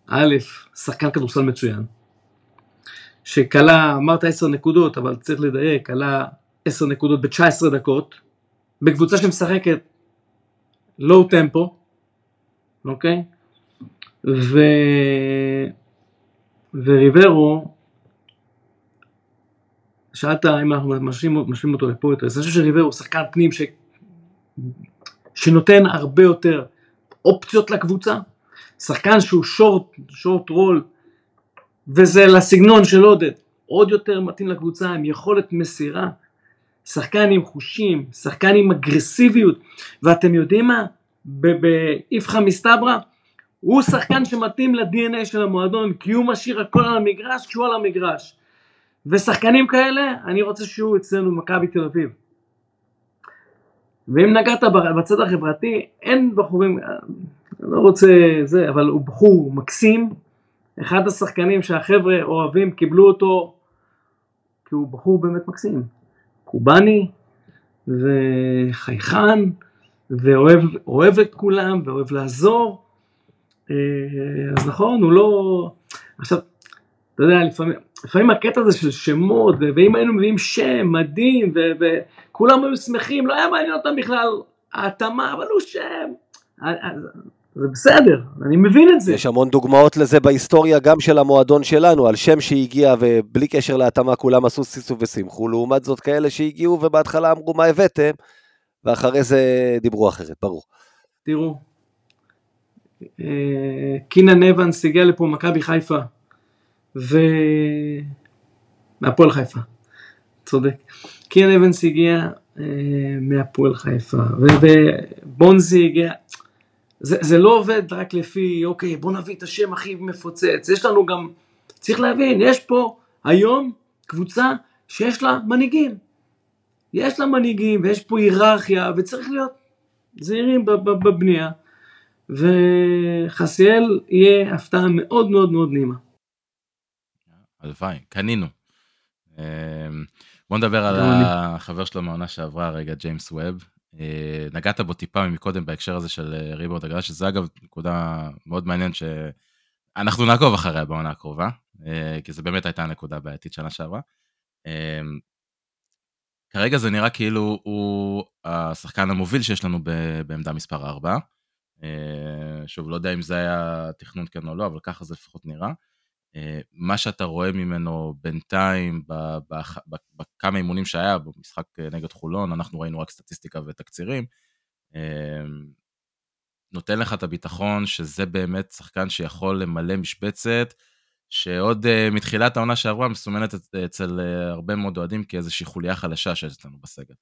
א', שחקן כדורסל מצוין, שכלה, אמרת 10 נקודות, אבל צריך לדייק, כלה 10 נקודות ב-19 דקות, בקבוצה שמשחקת לואו טמפו, אוקיי? ו... וריברו, שאלת אם אנחנו משווים אותו לפויטרס, אני חושב שריברו הוא שחקן פנים ש... שנותן הרבה יותר אופציות לקבוצה, שחקן שהוא שורט, שורט רול, וזה לסגנון של עודד, עוד יותר מתאים לקבוצה עם יכולת מסירה, שחקן עם חושים, שחקן עם אגרסיביות, ואתם יודעים מה? באיפכא מסתברא, הוא שחקן שמתאים ל-DNA של המועדון, כי הוא משאיר הכל על המגרש כשהוא על המגרש. ושחקנים כאלה, אני רוצה שיהיו אצלנו במכבי תל אביב. ואם נגעת בצד החברתי, אין בחורים, אני לא רוצה זה, אבל הוא בחור מקסים, אחד השחקנים שהחבר'ה אוהבים, קיבלו אותו, כי הוא בחור באמת מקסים. קובאני וחייכן ואוהב את כולם ואוהב לעזור. אה, אז נכון, הוא לא... עכשיו, אתה יודע, לפעמים, לפעמים הקטע הזה של שמות, ואם היינו מביאים שם מדהים, וכולם היו שמחים, לא היה מעניין אותם בכלל ההתאמה, אבל הוא שם. זה בסדר, אני מבין את זה. יש המון דוגמאות לזה בהיסטוריה, גם של המועדון שלנו, על שם שהגיע ובלי קשר להתאמה כולם עשו סיסו ושמחו, לעומת זאת כאלה שהגיעו ובהתחלה אמרו מה הבאתם, ואחרי זה דיברו אחרת, ברור. תראו, אה, קינן אבנס הגיע לפה מכבי חיפה, ו... מהפועל חיפה, צודק. קינן אבנס הגיע אה, מהפועל חיפה, ובונזי הגיע, זה, זה לא עובד רק לפי, אוקיי, בוא נביא את השם הכי מפוצץ, יש לנו גם, צריך להבין, יש פה היום קבוצה שיש לה מנהיגים. יש לה מנהיגים ויש פה היררכיה וצריך להיות זהירים בבנייה. וחסיאל יהיה הפתעה מאוד מאוד מאוד נעימה. הלוואי, קנינו. אמ, בוא נדבר על החבר שלו מהעונה שעברה רגע, ג'יימס ווב. אה, נגעת בו טיפה מקודם בהקשר הזה של אה, ריבורד הגנה, שזה אגב נקודה מאוד מעניינת שאנחנו נעקוב אחריה בעונה הקרובה, אה, כי זו באמת הייתה הנקודה הבעייתית שנה שעברה. כרגע זה נראה כאילו הוא השחקן המוביל שיש לנו בעמדה מספר 4. שוב, לא יודע אם זה היה תכנון כן או לא, אבל ככה זה לפחות נראה. מה שאתה רואה ממנו בינתיים, בכמה אימונים שהיה, במשחק נגד חולון, אנחנו ראינו רק סטטיסטיקה ותקצירים, נותן לך את הביטחון שזה באמת שחקן שיכול למלא משבצת, שעוד מתחילת העונה שעברה מסומנת אצל הרבה מאוד אוהדים כאיזושהי חוליה חלשה שיש לנו בסגל.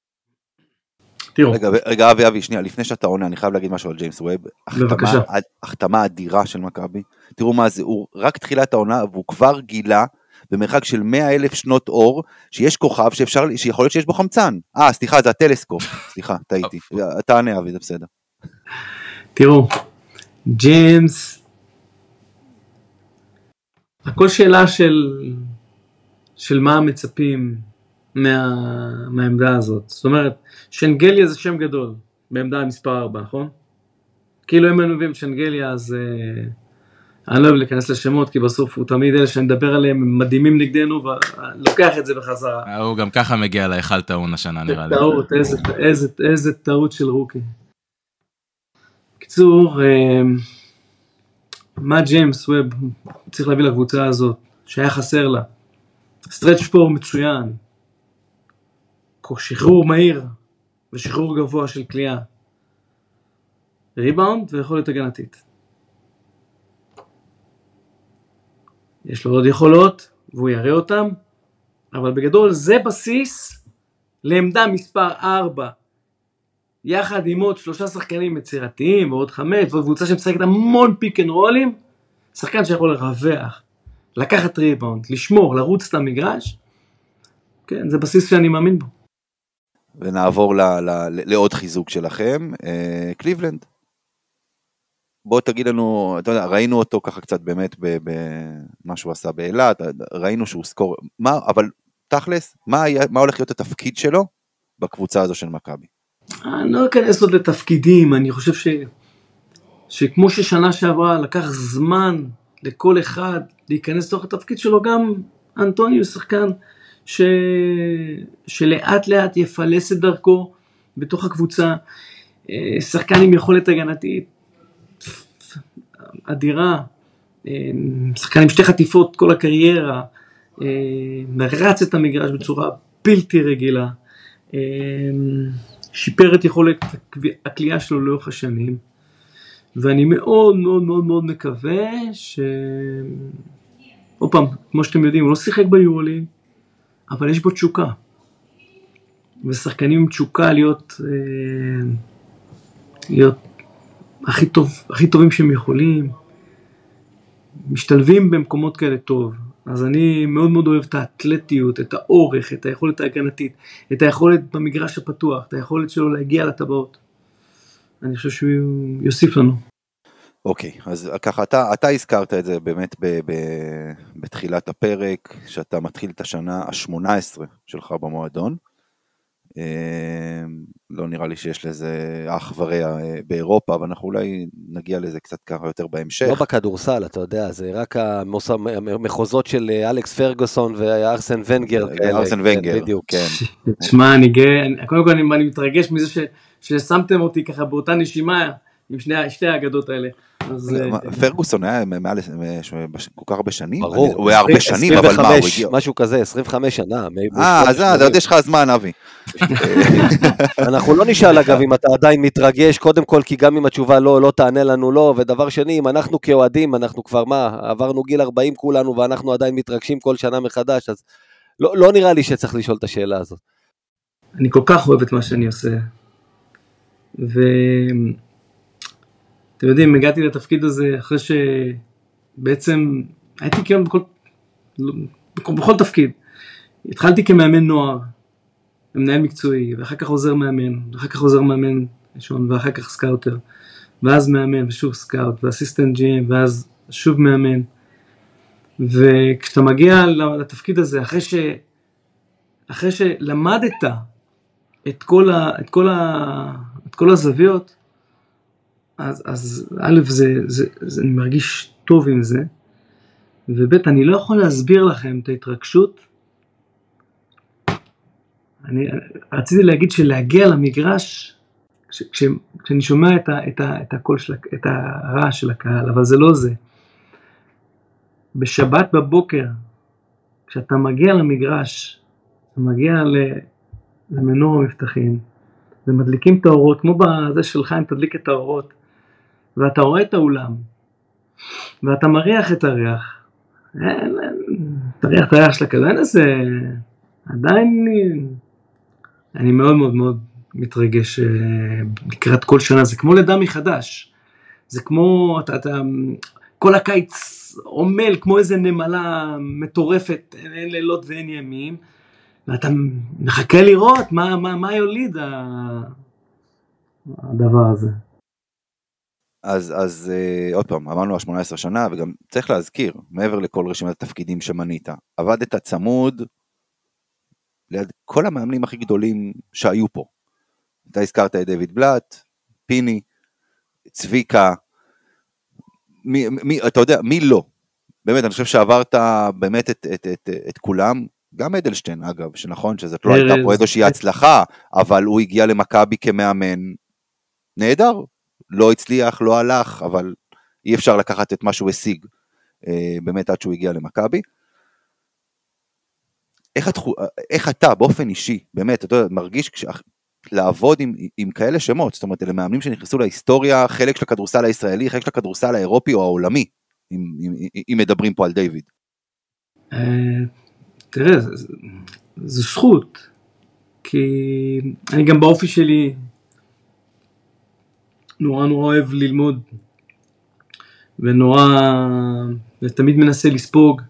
תראו. רגע, רגע אבי אבי שנייה לפני שאתה עונה אני חייב להגיד משהו על ג'יימס ווב. בבקשה. החתמה אדירה של מכבי. תראו מה זה הוא רק תחילת העונה והוא כבר גילה במרחק של 100 אלף שנות אור שיש כוכב שאפשר שיכול להיות שיש בו חמצן. אה סליחה זה הטלסקופ סליחה טעיתי תענה אבי זה בסדר. תראו ג'יימס הכל שאלה של של מה מצפים מה, מהעמדה הזאת. זאת אומרת, שנגליה זה שם גדול בעמדה מספר 4, נכון? כאילו אם היינו מביאים שנגליה אז, אה, אני לא אוהב להיכנס לשמות, כי בסוף הוא תמיד אלה שאני מדבר עליהם, הם מדהימים נגדנו, ולוקח את זה בחזרה. הוא גם ככה מגיע להיכל טעון השנה נראה לי. טעות, איזה, איזה, איזה טעות של רוקי. בקיצור, אה, מה ג'יימס ווב צריך להביא לקבוצה הזאת, שהיה חסר לה? stretch four מצוין, שחרור מהיר ושחרור גבוה של קליעה, ריבאונד ויכולת הגנתית. יש לו עוד יכולות והוא יראה אותם, אבל בגדול זה בסיס לעמדה מספר 4, יחד עם עוד שלושה שחקנים יצירתיים ועוד חמש ועוד קבוצה שמשחקת המון pick and roll ים, שחקן שיכול לרווח, לקחת ריבאונד, לשמור, לרוץ את המגרש, כן, זה בסיס שאני מאמין בו. ונעבור ל, ל, לעוד חיזוק שלכם, אה, קליבלנד. בוא תגיד לנו, אתה יודע, ראינו אותו ככה קצת באמת במה שהוא עשה באילת, ראינו שהוא סקור, מה, אבל תכלס, מה, מה הולך להיות התפקיד שלו בקבוצה הזו של מכבי? אני לא אכנס עוד לתפקידים, אני חושב ש... שכמו ששנה שעברה לקח זמן לכל אחד להיכנס לתוך התפקיד שלו, גם אנטוניו שחקן ש... שלאט לאט יפלס את דרכו בתוך הקבוצה, אה, שחקן עם יכולת הגנתית אדירה, אה, שחקן עם שתי חטיפות כל הקריירה, אה, מרץ את המגרש בצורה בלתי רגילה, שיפר את יכולת הכלייה שלו לאורך השנים. ואני מאוד מאוד מאוד מאוד מקווה ש... עוד פעם, כמו שאתם יודעים, הוא לא שיחק ביורוליג, אבל יש בו תשוקה. ושחקנים עם תשוקה להיות, אה, להיות הכי, טוב, הכי טובים שהם יכולים, משתלבים במקומות כאלה טוב. אז אני מאוד מאוד אוהב את האתלטיות, את האורך, את היכולת ההגנתית, את היכולת במגרש הפתוח, את היכולת שלו להגיע לטבעות. אני חושב שהוא יוסיף לנו. אוקיי, okay, אז ככה, אתה, אתה הזכרת את זה באמת ב, ב, בתחילת הפרק, שאתה מתחיל את השנה ה-18 שלך במועדון. אמ, לא נראה לי שיש לזה אח ורע אה, באירופה, אבל אנחנו אולי נגיע לזה קצת ככה יותר בהמשך. לא בכדורסל, אתה יודע, זה רק המחוזות של אה, אלכס פרגוסון וארסן ונגר. אה, ארסן ונגר, בדיוק. כן. תשמע, אני גאה, קודם כל אני, אני מתרגש מזה ש, ששמתם אותי ככה באותה נשימה עם שני, שתי האגדות האלה. אה, פרגוסון היה מעל כל כך הרבה שנים? ברור. הוא היה הרבה שנים, אבל מה, הוא הגיע? משהו כזה, 25 שנה. אה, אז עוד יש לך זמן, אבי. אנחנו לא נשאל אגב אם אתה עדיין מתרגש, קודם כל כי גם אם התשובה לא, לא תענה לנו לא, ודבר שני, אם אנחנו כאוהדים, אנחנו כבר מה, עברנו גיל 40 כולנו ואנחנו עדיין מתרגשים כל שנה מחדש, אז לא, לא נראה לי שצריך לשאול את השאלה הזאת. אני כל כך אוהב את מה שאני עושה. ו... אתם יודעים, הגעתי לתפקיד הזה אחרי שבעצם הייתי כאילו בכל, בכל, בכל תפקיד. התחלתי כמאמן נוער, מנהל מקצועי, ואחר כך עוזר מאמן, ואחר כך עוזר מאמן ראשון, ואחר כך scouter, ואז מאמן, ושוב scout, ו assistant GM, ואז שוב מאמן. וכשאתה מגיע לתפקיד הזה, אחרי, ש... אחרי שלמדת את כל, ה... את כל, ה... את כל הזוויות, אז, אז א', זה, זה, זה, אני מרגיש טוב עם זה, וב', אני לא יכול להסביר לכם את ההתרגשות. אני רציתי להגיד שלהגיע למגרש, כש, כש, כשאני שומע את, ה, את, ה, את הקול של, את הרעש של הקהל, אבל זה לא זה. בשבת בבוקר, כשאתה מגיע למגרש, אתה מגיע למנור המבטחים, ומדליקים את האורות, כמו בזה שלך, אם תדליק את האורות, ואתה רואה את האולם, ואתה מריח את הריח, תריח את הריח של אין איזה, עדיין אני מאוד מאוד מאוד מתרגש אה, לקראת כל שנה, זה כמו לידה מחדש, זה כמו, אתה, אתה, כל הקיץ עמל כמו איזה נמלה מטורפת, אין לילות ואין ימים, ואתה מחכה לראות מה, מה, מה יוליד הדבר הזה. אז, אז uh, עוד פעם, אמרנו ה-18 שנה, וגם צריך להזכיר, מעבר לכל רשימת התפקידים שמנית, עבדת צמוד ליד כל המאמנים הכי גדולים שהיו פה. אתה הזכרת את דויד בלאט, פיני, צביקה, מי, מי, אתה יודע, מי לא? באמת, אני חושב שעברת באמת את, את, את, את כולם, גם אדלשטיין אגב, שנכון שזאת לא הייתה פה איזושהי הצלחה, אבל הוא הגיע למכבי כמאמן נהדר, לא הצליח, לא הלך, אבל אי אפשר לקחת את מה שהוא השיג אה, באמת עד שהוא הגיע למכבי. איך, התחו, איך אתה באופן אישי, באמת, אתה יודע, מרגיש כש, לעבוד עם, עם כאלה שמות, זאת אומרת, אלה מאמנים שנכנסו להיסטוריה, חלק של הכדורסל הישראלי, חלק של הכדורסל האירופי או העולמי, אם, אם, אם מדברים פה על דיוויד. אה, תראה, זו זכות, כי אני גם באופי שלי נורא נורא אוהב ללמוד, ונורא, ותמיד מנסה לספוג,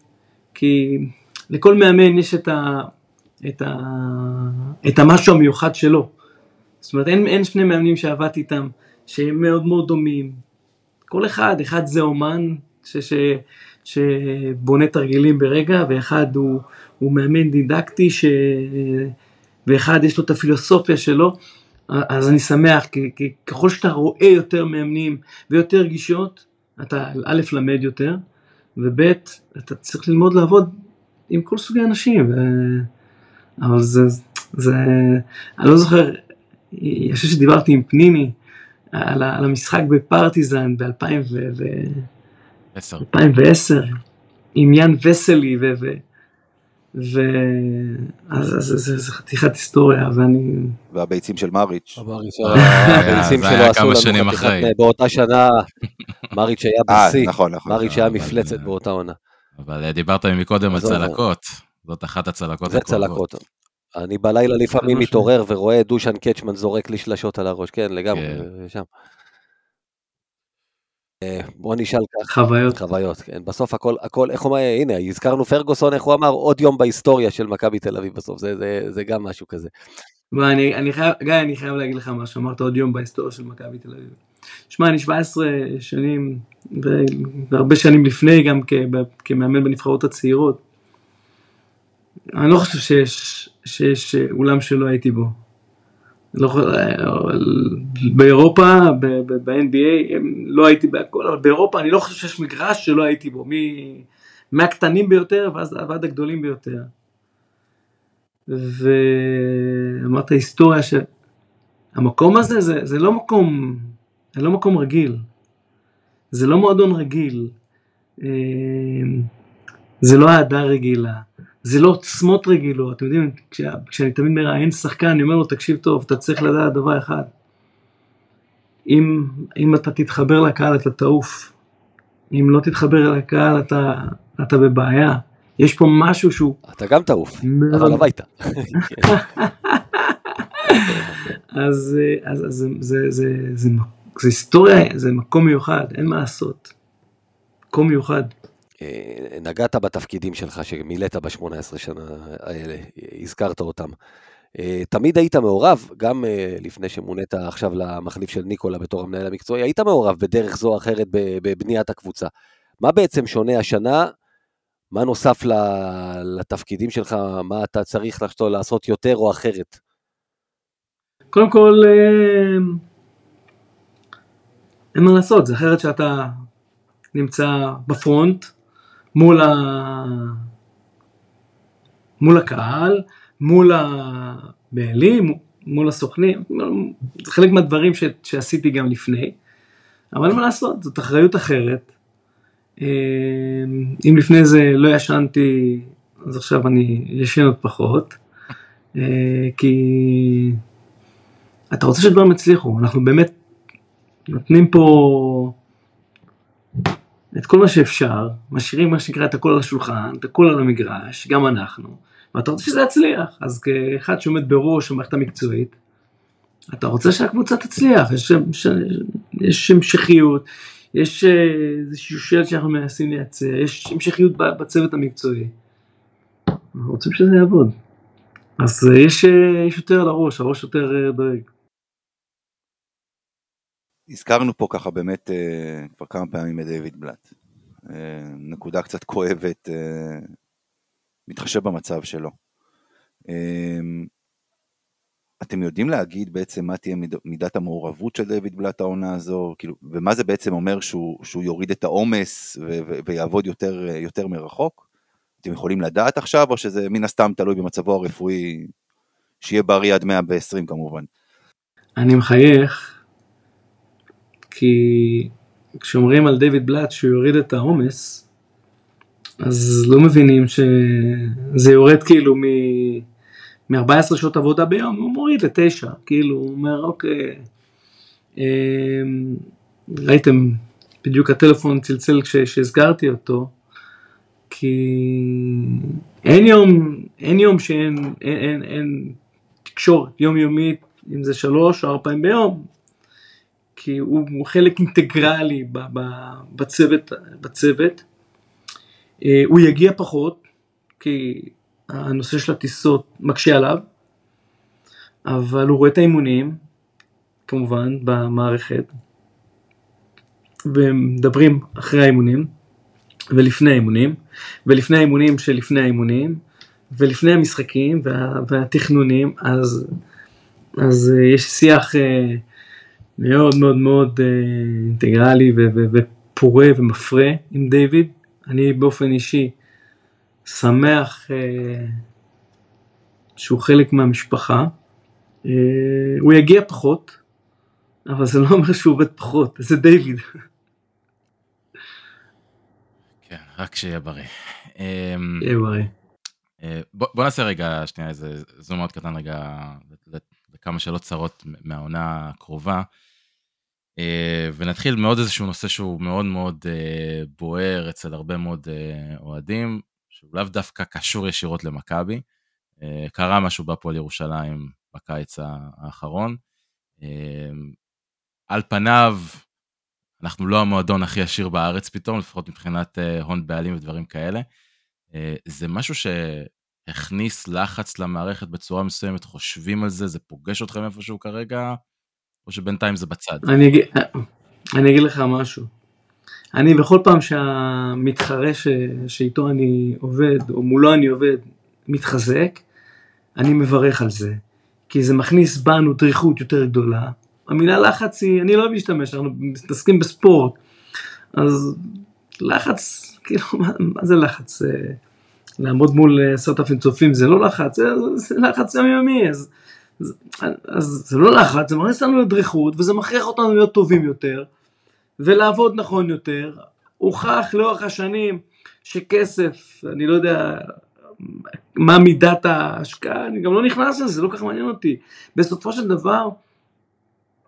כי לכל מאמן יש את, ה, את, ה, את המשהו המיוחד שלו. זאת אומרת, אין, אין שני מאמנים שעבדתי איתם שהם מאוד מאוד דומים. כל אחד, אחד זה אומן ש, ש, שבונה תרגילים ברגע, ואחד הוא, הוא מאמן דידקטי, ש, ואחד יש לו את הפילוסופיה שלו. אז אני שמח, כי, כי ככל שאתה רואה יותר מאמנים ויותר גישות, אתה א', למד יותר, וב', אתה צריך ללמוד לעבוד עם כל סוגי אנשים. ו... אבל זה, זה, אני לא זוכר, אני חושב שדיברתי עם פניני על, על המשחק בפרטיזן ב-2010, עם יאן וסלי, ו... ו ו... אז זה חתיכת היסטוריה, ואני... והביצים של מריץ'. הביצים שלו עשו לנו חתיכת... באותה שנה, מריץ' היה אה, בשיא. נכון, נכון. מריץ' היה מפלצת באותה עונה. אבל דיברת מקודם על צלקות, זאת אחת הצלקות זה צלקות. אני בלילה לפעמים מתעורר ורואה דושן קצ'מן זורק לי שלשות על הראש, כן, לגמרי, שם. בוא נשאל ככה. חוויות. חוויות, כן. בסוף הכל, הכל, איך אומר, הנה, הזכרנו פרגוסון, איך הוא אמר, עוד יום בהיסטוריה של מכבי תל אביב בסוף, זה, זה, זה גם משהו כזה. אני, אני חייב, גיא, אני חייב להגיד לך משהו, אמרת עוד יום בהיסטוריה של מכבי תל אביב. שמע, אני 17 שנים, והרבה שנים לפני גם כמאמן בנבחרות הצעירות. אני לא חושב שיש, שיש אולם שלא הייתי בו. לא, באירופה, ב-NBA, לא הייתי בהכל, אבל באירופה אני לא חושב שיש מגרש שלא הייתי בו, מהקטנים ביותר ועד הגדולים ביותר. ואמרת היסטוריה שהמקום הזה זה, זה לא מקום, זה לא מקום רגיל, זה לא מועדון רגיל, אה, זה לא אהדה רגילה, זה לא עוצמות רגילות, אתם יודעים, כשה, כשאני תמיד מראיין שחקן, אני אומר לו, תקשיב טוב, אתה צריך לדעת דבר אחד, אם, אם אתה תתחבר לקהל אתה תעוף, אם לא תתחבר לקהל אתה, אתה בבעיה, יש פה משהו שהוא... אתה גם תעוף, אבל הביתה. אז, אז, אז זה, זה, זה, זה, זה, זה היסטוריה, זה מקום מיוחד, אין מה לעשות. מקום מיוחד. אה, נגעת בתפקידים שלך שמילאת ב-18 שנה האלה, הזכרת אותם. אה, תמיד היית מעורב, גם אה, לפני שמונית עכשיו למחליף של ניקולה בתור המנהל המקצועי, היית מעורב בדרך זו או אחרת בבניית הקבוצה. מה בעצם שונה השנה? מה נוסף לתפקידים שלך? מה אתה צריך לעשות יותר או אחרת? קודם כל, אין מה לעשות, זה אחרת שאתה נמצא בפרונט, מול, ה... מול הקהל, מול הבעלים, מול הסוכנים, זה חלק מהדברים ש... שעשיתי גם לפני, אבל מה לעשות, זאת אחריות אחרת. אה, אם לפני זה לא ישנתי, אז עכשיו אני ישן עוד פחות, אה, כי אתה רוצה שדברים יצליחו, אנחנו באמת נותנים פה את כל מה שאפשר, משאירים מה שנקרא את הכל על השולחן, את הכל על המגרש, גם אנחנו, ואתה רוצה שזה יצליח, אז כאחד שעומד בראש המערכת המקצועית, אתה רוצה שהקבוצה תצליח, יש, יש, יש המשכיות, יש אה, איזשהו שלט שאנחנו מנסים לייצר, יש המשכיות בצוות המקצועי. אנחנו רוצים שזה יעבוד. אז אה, יש, אה, יש יותר על הראש, הראש יותר דואג. הזכרנו פה ככה באמת אה, כבר כמה פעמים את דיוויד בלאט. אה, נקודה קצת כואבת, אה, מתחשב במצב שלו. אתם יודעים להגיד בעצם מה תהיה מיד, מידת המעורבות של דיוויד בלאט העונה הזו, כאילו, ומה זה בעצם אומר שהוא, שהוא יוריד את העומס ויעבוד יותר, יותר מרחוק? אתם יכולים לדעת עכשיו, או שזה מן הסתם תלוי במצבו הרפואי, שיהיה בריא עד 120 כמובן? אני מחייך, כי כשאומרים על דיוויד בלאט שהוא יוריד את העומס, אז לא מבינים שזה יורד כאילו מ... מ-14 שעות עבודה ביום, הוא מוריד לתשע, כאילו, הוא אומר, אוקיי, אמ, ראיתם, בדיוק הטלפון צלצל כשהזכרתי אותו, כי אין יום, אין יום שאין אין, אין, אין תקשורת יומיומית, אם זה שלוש או ארבע פעמים ביום, כי הוא, הוא חלק אינטגרלי ב, ב, בצוות, בצוות. אה, הוא יגיע פחות, כי הנושא של הטיסות מקשה עליו, אבל הוא רואה את האימונים, כמובן, במערכת, ומדברים אחרי האימונים, ולפני האימונים, ולפני האימונים שלפני האימונים, ולפני המשחקים וה, והתכנונים, אז, אז אה, יש שיח אה, מאוד מאוד מאוד אה, אינטגרלי ופורה ומפרה עם דיוויד. אני באופן אישי שמח שהוא חלק מהמשפחה. הוא יגיע פחות, אבל זה לא אומר שהוא עובד פחות, זה דיוויד. כן, רק שיהיה בריא. שיהיה בריא. אה, בוא, בוא נעשה רגע שנייה איזה זום מאוד קטן רגע לכמה שאלות צרות מהעונה הקרובה. אה, ונתחיל מעוד איזשהו נושא שהוא מאוד מאוד אה, בוער אצל הרבה מאוד אוהדים, שהוא לאו דווקא קשור ישירות למכבי. קרה משהו בהפועל ירושלים בקיץ האחרון. על פניו, אנחנו לא המועדון הכי עשיר בארץ פתאום, לפחות מבחינת הון בעלים ודברים כאלה. זה משהו שהכניס לחץ למערכת בצורה מסוימת, חושבים על זה, זה פוגש אתכם איפשהו כרגע, או שבינתיים זה בצד? אני אני אגיד לך משהו. אני בכל פעם שהמתחרה ש, שאיתו אני עובד, או מולו אני עובד, מתחזק, אני מברך על זה. כי זה מכניס בנו דריכות יותר גדולה. המילה לחץ היא, אני לא אוהב להשתמש, אנחנו מתעסקים בספורט. אז לחץ, כאילו, מה, מה זה לחץ? לעמוד מול עשרת אלפים צופים זה לא לחץ, זה, זה לחץ יומיומי, אז, אז, אז זה לא לחץ, זה מכניס אותנו לדריכות וזה מכריח אותנו להיות טובים יותר ולעבוד נכון יותר. הוכח לאורך השנים שכסף, אני לא יודע מה מידת ההשקעה, אני גם לא נכנס לזה, זה לא כל כך מעניין אותי. בסופו של דבר,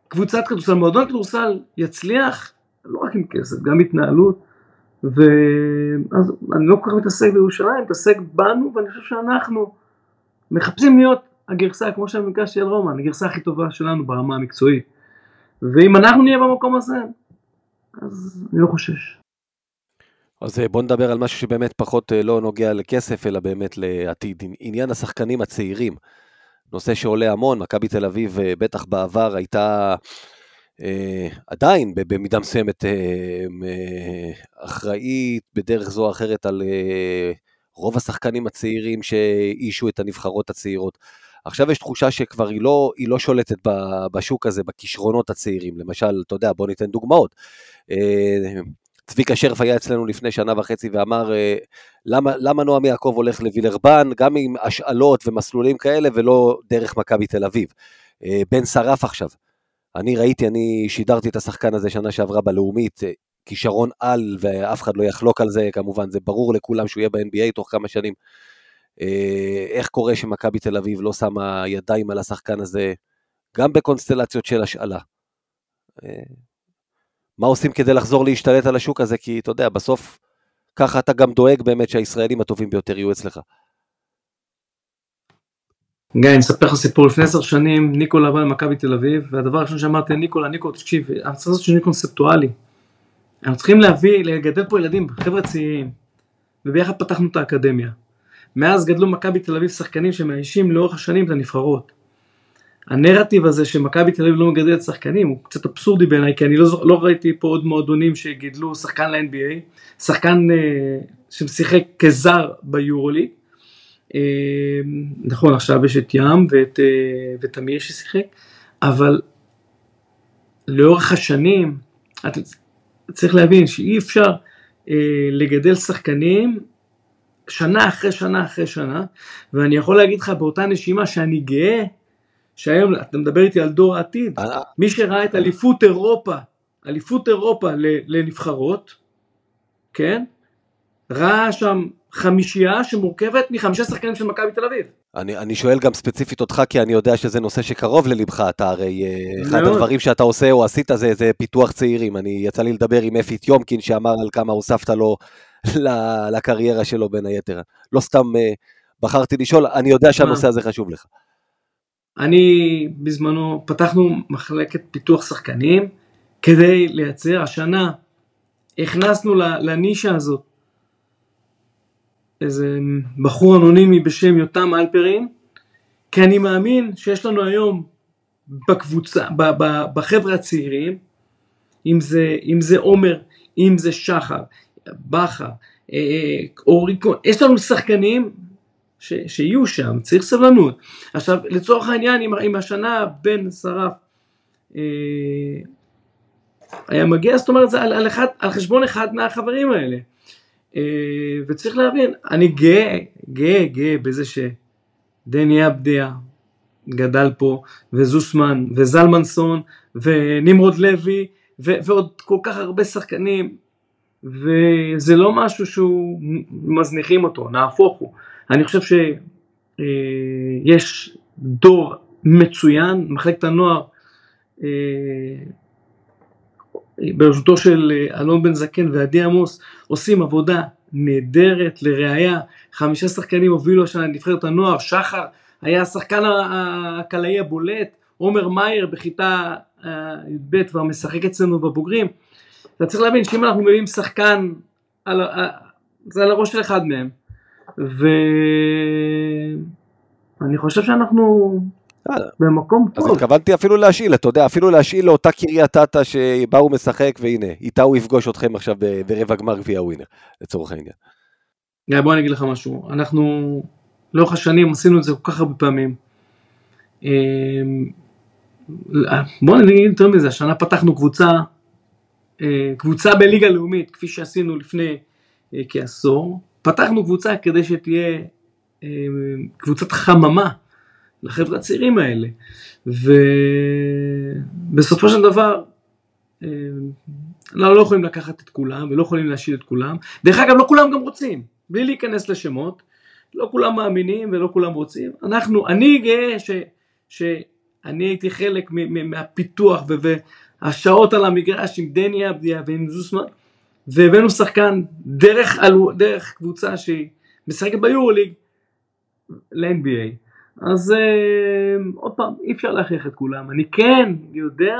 קבוצת כדורסל, מועדון כדורסל יצליח לא רק עם כסף, גם התנהלות, ואז אני לא כל כך מתעסק בירושלים, מתעסק בנו, ואני חושב שאנחנו מחפשים להיות הגרסה, כמו שאני ביקשתי על רומן, הגרסה הכי טובה שלנו ברמה המקצועית. ואם אנחנו נהיה במקום הזה, אז אני לא חושש. אז אה, בוא נדבר על משהו שבאמת פחות אה, לא נוגע לכסף, אלא באמת לעתיד. עניין השחקנים הצעירים, נושא שעולה המון, מכבי תל אביב אה, בטח בעבר הייתה אה, עדיין במידה מסוימת אה, אה, אחראית בדרך זו או אחרת על אה, רוב השחקנים הצעירים שאישו את הנבחרות הצעירות. עכשיו יש תחושה שכבר היא לא, היא לא שולטת בשוק הזה, בכישרונות הצעירים. למשל, אתה יודע, בוא ניתן דוגמאות. אה, צביקה שרף היה אצלנו לפני שנה וחצי ואמר, אה, למה, למה נועם יעקב הולך לווילרבן, גם עם השאלות ומסלולים כאלה, ולא דרך מכבי תל אביב. אה, בן שרף עכשיו. אני ראיתי, אני שידרתי את השחקן הזה שנה שעברה בלאומית, כישרון על, ואף אחד לא יחלוק על זה, כמובן, זה ברור לכולם שהוא יהיה ב-NBA תוך כמה שנים. אה, איך קורה שמכבי תל אביב לא שמה ידיים על השחקן הזה, גם בקונסטלציות של השאלה. אה, מה עושים כדי לחזור להשתלט על השוק הזה? כי אתה יודע, בסוף ככה אתה גם דואג באמת שהישראלים הטובים ביותר יהיו אצלך. גיא, אני אספר לך סיפור, לפני עשר שנים ניקולה בא למכבי תל אביב, והדבר הראשון שאמרתי ניקולה, ניקולה, תקשיב, אנחנו צריכים לעשות שינוי קונספטואלי. אנחנו צריכים להביא, לגדל פה ילדים, חבר'ה צעירים, וביחד פתחנו את האקדמיה. מאז גדלו מכבי תל אביב שחקנים שמאיישים לאורך השנים את הנבחרות. הנרטיב הזה שמכבי תל אביב לא מגדלת שחקנים הוא קצת אבסורדי בעיניי, כי אני לא, לא ראיתי פה עוד מועדונים שגידלו שחקן ל-NBA, שחקן uh, ששיחק כזר ביורוליג, אה, נכון, עכשיו יש את ים ואת, אה, ותמיר ששיחק, אבל לאורך השנים, את, צריך להבין שאי אפשר אה, לגדל שחקנים שנה אחרי שנה אחרי שנה, ואני יכול להגיד לך באותה נשימה שאני גאה שהיום, אתה מדבר איתי על דור העתיד, אה, מי שראה את אליפות אירופה, אליפות אירופה לנבחרות, כן? ראה שם חמישייה שמורכבת מחמישה שחקנים של מכבי תל אביב. אני, אני שואל גם ספציפית אותך, כי אני יודע שזה נושא שקרוב ללבך, אתה הרי, אה, אחד מאוד. הדברים שאתה עושה או עשית זה, זה פיתוח צעירים. אני, יצא לי לדבר עם אפי טיומקין, שאמר על כמה הוספת לו לקריירה שלו בין היתר. לא סתם אה, בחרתי לשאול, אני יודע שהנושא הזה חשוב לך. אני בזמנו, פתחנו מחלקת פיתוח שחקנים כדי לייצר, השנה הכנסנו לנישה הזאת איזה בחור אנונימי בשם יותם אלפרין, כי אני מאמין שיש לנו היום בקבוצה, ב- ב- בחבר'ה הצעירים, אם זה, אם זה עומר, אם זה שחר, בכר, אה, אורי כהן, יש לנו שחקנים ש, שיהיו שם, צריך סבלנות. עכשיו, לצורך העניין, אם, אם השנה בן שרף אה, היה מגיע, זאת אומרת, זה על, על, אחד, על חשבון אחד מהחברים האלה. אה, וצריך להבין, אני גאה, גאה, גאה בזה שדני אבדיה גדל פה, וזוסמן, וזלמנסון, ונמרוד לוי, ו- ועוד כל כך הרבה שחקנים, וזה לא משהו שהוא מזניחים אותו, נהפוך הוא. אני חושב שיש דור מצוין, מחלקת הנוער אה, בראשותו של אה, אלון בן זקן ועדי עמוס עושים עבודה נהדרת, לראיה, חמישה שחקנים הובילו השנה את נבחרת הנוער, שחר היה השחקן הקלעי הבולט, עומר מאייר בכיתה אה, י"ב כבר משחק אצלנו בבוגרים. אתה צריך להבין שאם אנחנו מביאים שחקן, על, ה- זה על הראש של אחד מהם. ואני חושב שאנחנו במקום אז טוב. התכוונתי אפילו להשאיל, אתה יודע, אפילו להשאיל לאותה קריית אתא שבה הוא משחק, והנה, איתה הוא יפגוש אתכם עכשיו ברבע גמר גביע ווינר, לצורך העניין. בוא אני אגיד לך משהו, אנחנו לאורך השנים עשינו את זה כל כך הרבה פעמים. אמ, בוא נגיד יותר מזה, השנה פתחנו קבוצה, קבוצה בליגה לאומית, כפי שעשינו לפני אה, כעשור, פתחנו קבוצה כדי שתהיה אה, קבוצת חממה לחבר'ה הצעירים האלה, ובסופו של דבר, אה, אנחנו לא יכולים לקחת את כולם ולא יכולים להשאיר את כולם. דרך אגב, לא כולם גם רוצים, בלי להיכנס לשמות. לא כולם מאמינים ולא כולם רוצים. אנחנו, אני גאה ש, שאני הייתי חלק מהפיתוח ו, והשעות על המגרש עם דני אבדיה ועם זוסמן, והבאנו שחקן דרך, אלו, דרך קבוצה שהיא משחקת ביורוליג ל-NBA. אז אה, עוד פעם, אי אפשר להכריח את כולם. אני כן יודע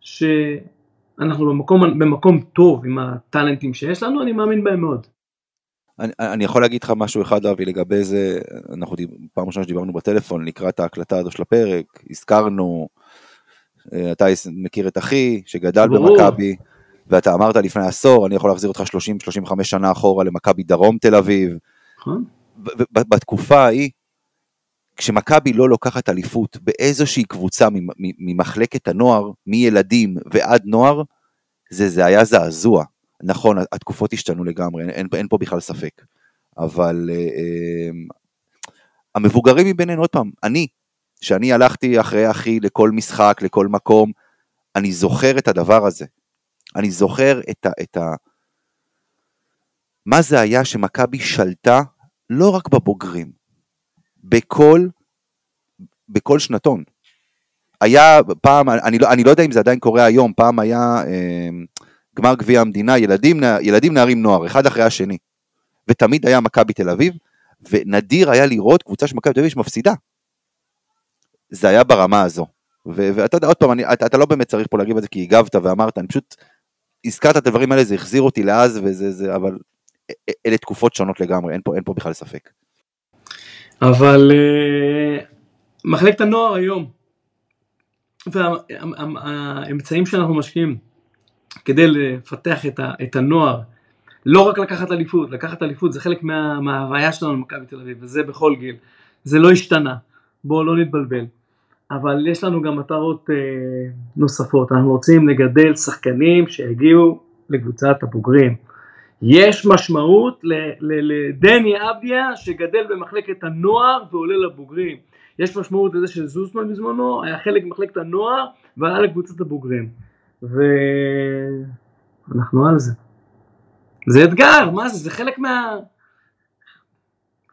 שאנחנו במקום, במקום טוב עם הטאלנטים שיש לנו, אני מאמין בהם מאוד. אני, אני יכול להגיד לך משהו אחד אבי לגבי זה, אנחנו פעם ראשונה שדיברנו בטלפון לקראת ההקלטה הזו של הפרק, הזכרנו, אתה מכיר את אחי שגדל. במכבי, ואתה אמרת לפני עשור, אני יכול להחזיר אותך 30-35 שנה אחורה למכבי דרום תל אביב, נכון? בתקופה ההיא, כשמכבי לא לוקחת אליפות באיזושהי קבוצה ממחלקת הנוער, מילדים ועד נוער, זה, זה היה זעזוע. נכון, התקופות השתנו לגמרי, אין, אין פה בכלל ספק. אבל אה, אה, המבוגרים מבינינו, עוד פעם, אני, שאני הלכתי אחרי אחי לכל משחק, לכל מקום, אני זוכר את הדבר הזה. אני זוכר את ה... את ה... מה זה היה שמכבי שלטה לא רק בבוגרים, בכל, בכל שנתון. היה פעם, אני לא, אני לא יודע אם זה עדיין קורה היום, פעם היה אה, גמר גביע המדינה, ילדים, ילדים נערים נוער, אחד אחרי השני. ותמיד היה מכבי תל אביב, ונדיר היה לראות קבוצה של מכבי תל אביב שמפסידה. זה היה ברמה הזו. ואתה יודע, עוד פעם, אני, אתה, אתה לא באמת צריך פה להגיב על זה כי הגבת ואמרת, אני פשוט, הזכרת את הדברים האלה, זה החזיר אותי לאז, וזה, זה, אבל אלה תקופות שונות לגמרי, אין פה, אין פה בכלל ספק. אבל אה, מחלקת הנוער היום, והאמצעים שאנחנו משקיעים כדי לפתח את, ה, את הנוער, לא רק לקחת אליפות, לקחת אליפות זה חלק מה, מההוויה שלנו במכבי תל אביב, וזה בכל גיל. זה לא השתנה, בואו לא נתבלבל. אבל יש לנו גם מטרות אה, נוספות, אנחנו רוצים לגדל שחקנים שיגיעו לקבוצת הבוגרים. יש משמעות לדני אבדיה שגדל במחלקת הנוער ועולה לבוגרים. יש משמעות לזה שזוסמן בזמנו היה חלק ממחלקת הנוער ועלה לקבוצת הבוגרים. ואנחנו על זה. זה אתגר, מה זה? זה חלק מה...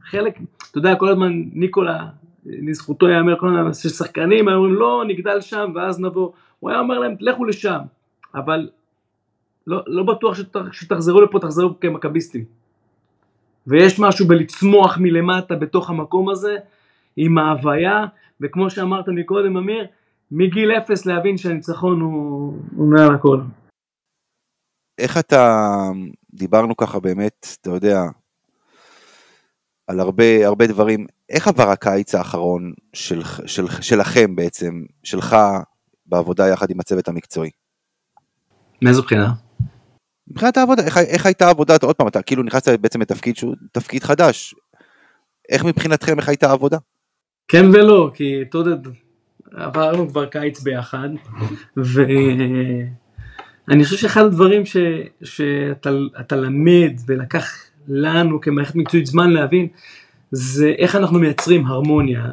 חלק, אתה יודע, כל הזמן ניקולה, לזכותו ייאמר כל הזמן, ששחקנים היו אומרים לא, נגדל שם ואז נבוא. הוא היה אומר להם, לכו לשם. אבל לא, לא בטוח שתחזרו לפה, תחזרו כמכביסטים. ויש משהו בלצמוח מלמטה בתוך המקום הזה, עם ההוויה, וכמו שאמרת מקודם, אמיר, מגיל אפס להבין שהניצחון הוא, הוא מעל הכל. איך אתה, דיברנו ככה באמת, אתה יודע, על הרבה, הרבה דברים, איך עבר הקיץ האחרון של, של, שלכם בעצם, שלך, בעבודה יחד עם הצוות המקצועי? מאיזו בחינה? מבחינת העבודה, איך, איך הייתה העבודה, עוד פעם, אתה כאילו נכנסת בעצם לתפקיד שהוא תפקיד חדש, איך מבחינתכם, איך הייתה העבודה? כן ולא, כי אתה יודע, עברנו כבר קיץ ביחד, ואני חושב שאחד הדברים ש, שאתה למד ולקח לנו כמערכת מקצועית זמן להבין, זה איך אנחנו מייצרים הרמוניה.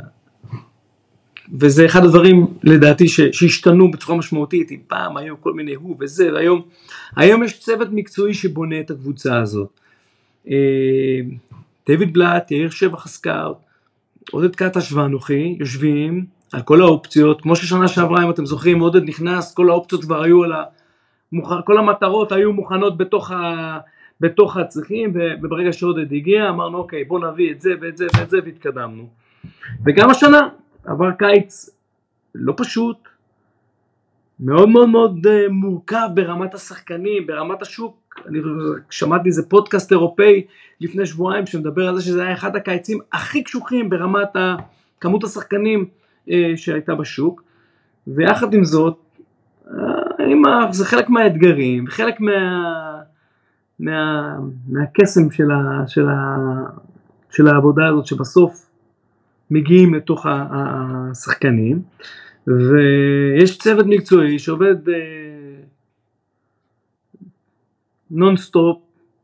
וזה אחד הדברים לדעתי שהשתנו בצורה משמעותית, אם פעם היו כל מיני הוא וזה, והיום היום יש צוות מקצועי שבונה את הקבוצה הזאת. אה, דויד בלאט, יאיר שבח הסקאוט, עודד קטש ואנוכי יושבים על כל האופציות, כמו ששנה שעברה אם אתם זוכרים עודד נכנס, כל האופציות כבר היו על ה... כל המטרות היו מוכנות בתוך, ה... בתוך הצריכים וברגע שעודד הגיע אמרנו אוקיי בוא נביא את זה ואת זה ואת זה והתקדמנו. וגם השנה עבר קיץ לא פשוט, מאוד מאוד מאוד אה, מורכב ברמת השחקנים, ברמת השוק, אני שמעתי איזה פודקאסט אירופאי לפני שבועיים שמדבר על זה שזה היה אחד הקיצים הכי קשוחים ברמת כמות השחקנים אה, שהייתה בשוק, ויחד עם זאת, אה, זה חלק מהאתגרים, חלק מה... מה, מהקסם של, ה, של, ה, של העבודה הזאת שבסוף מגיעים לתוך השחקנים. ויש צוות מקצועי שעובד נונסטופ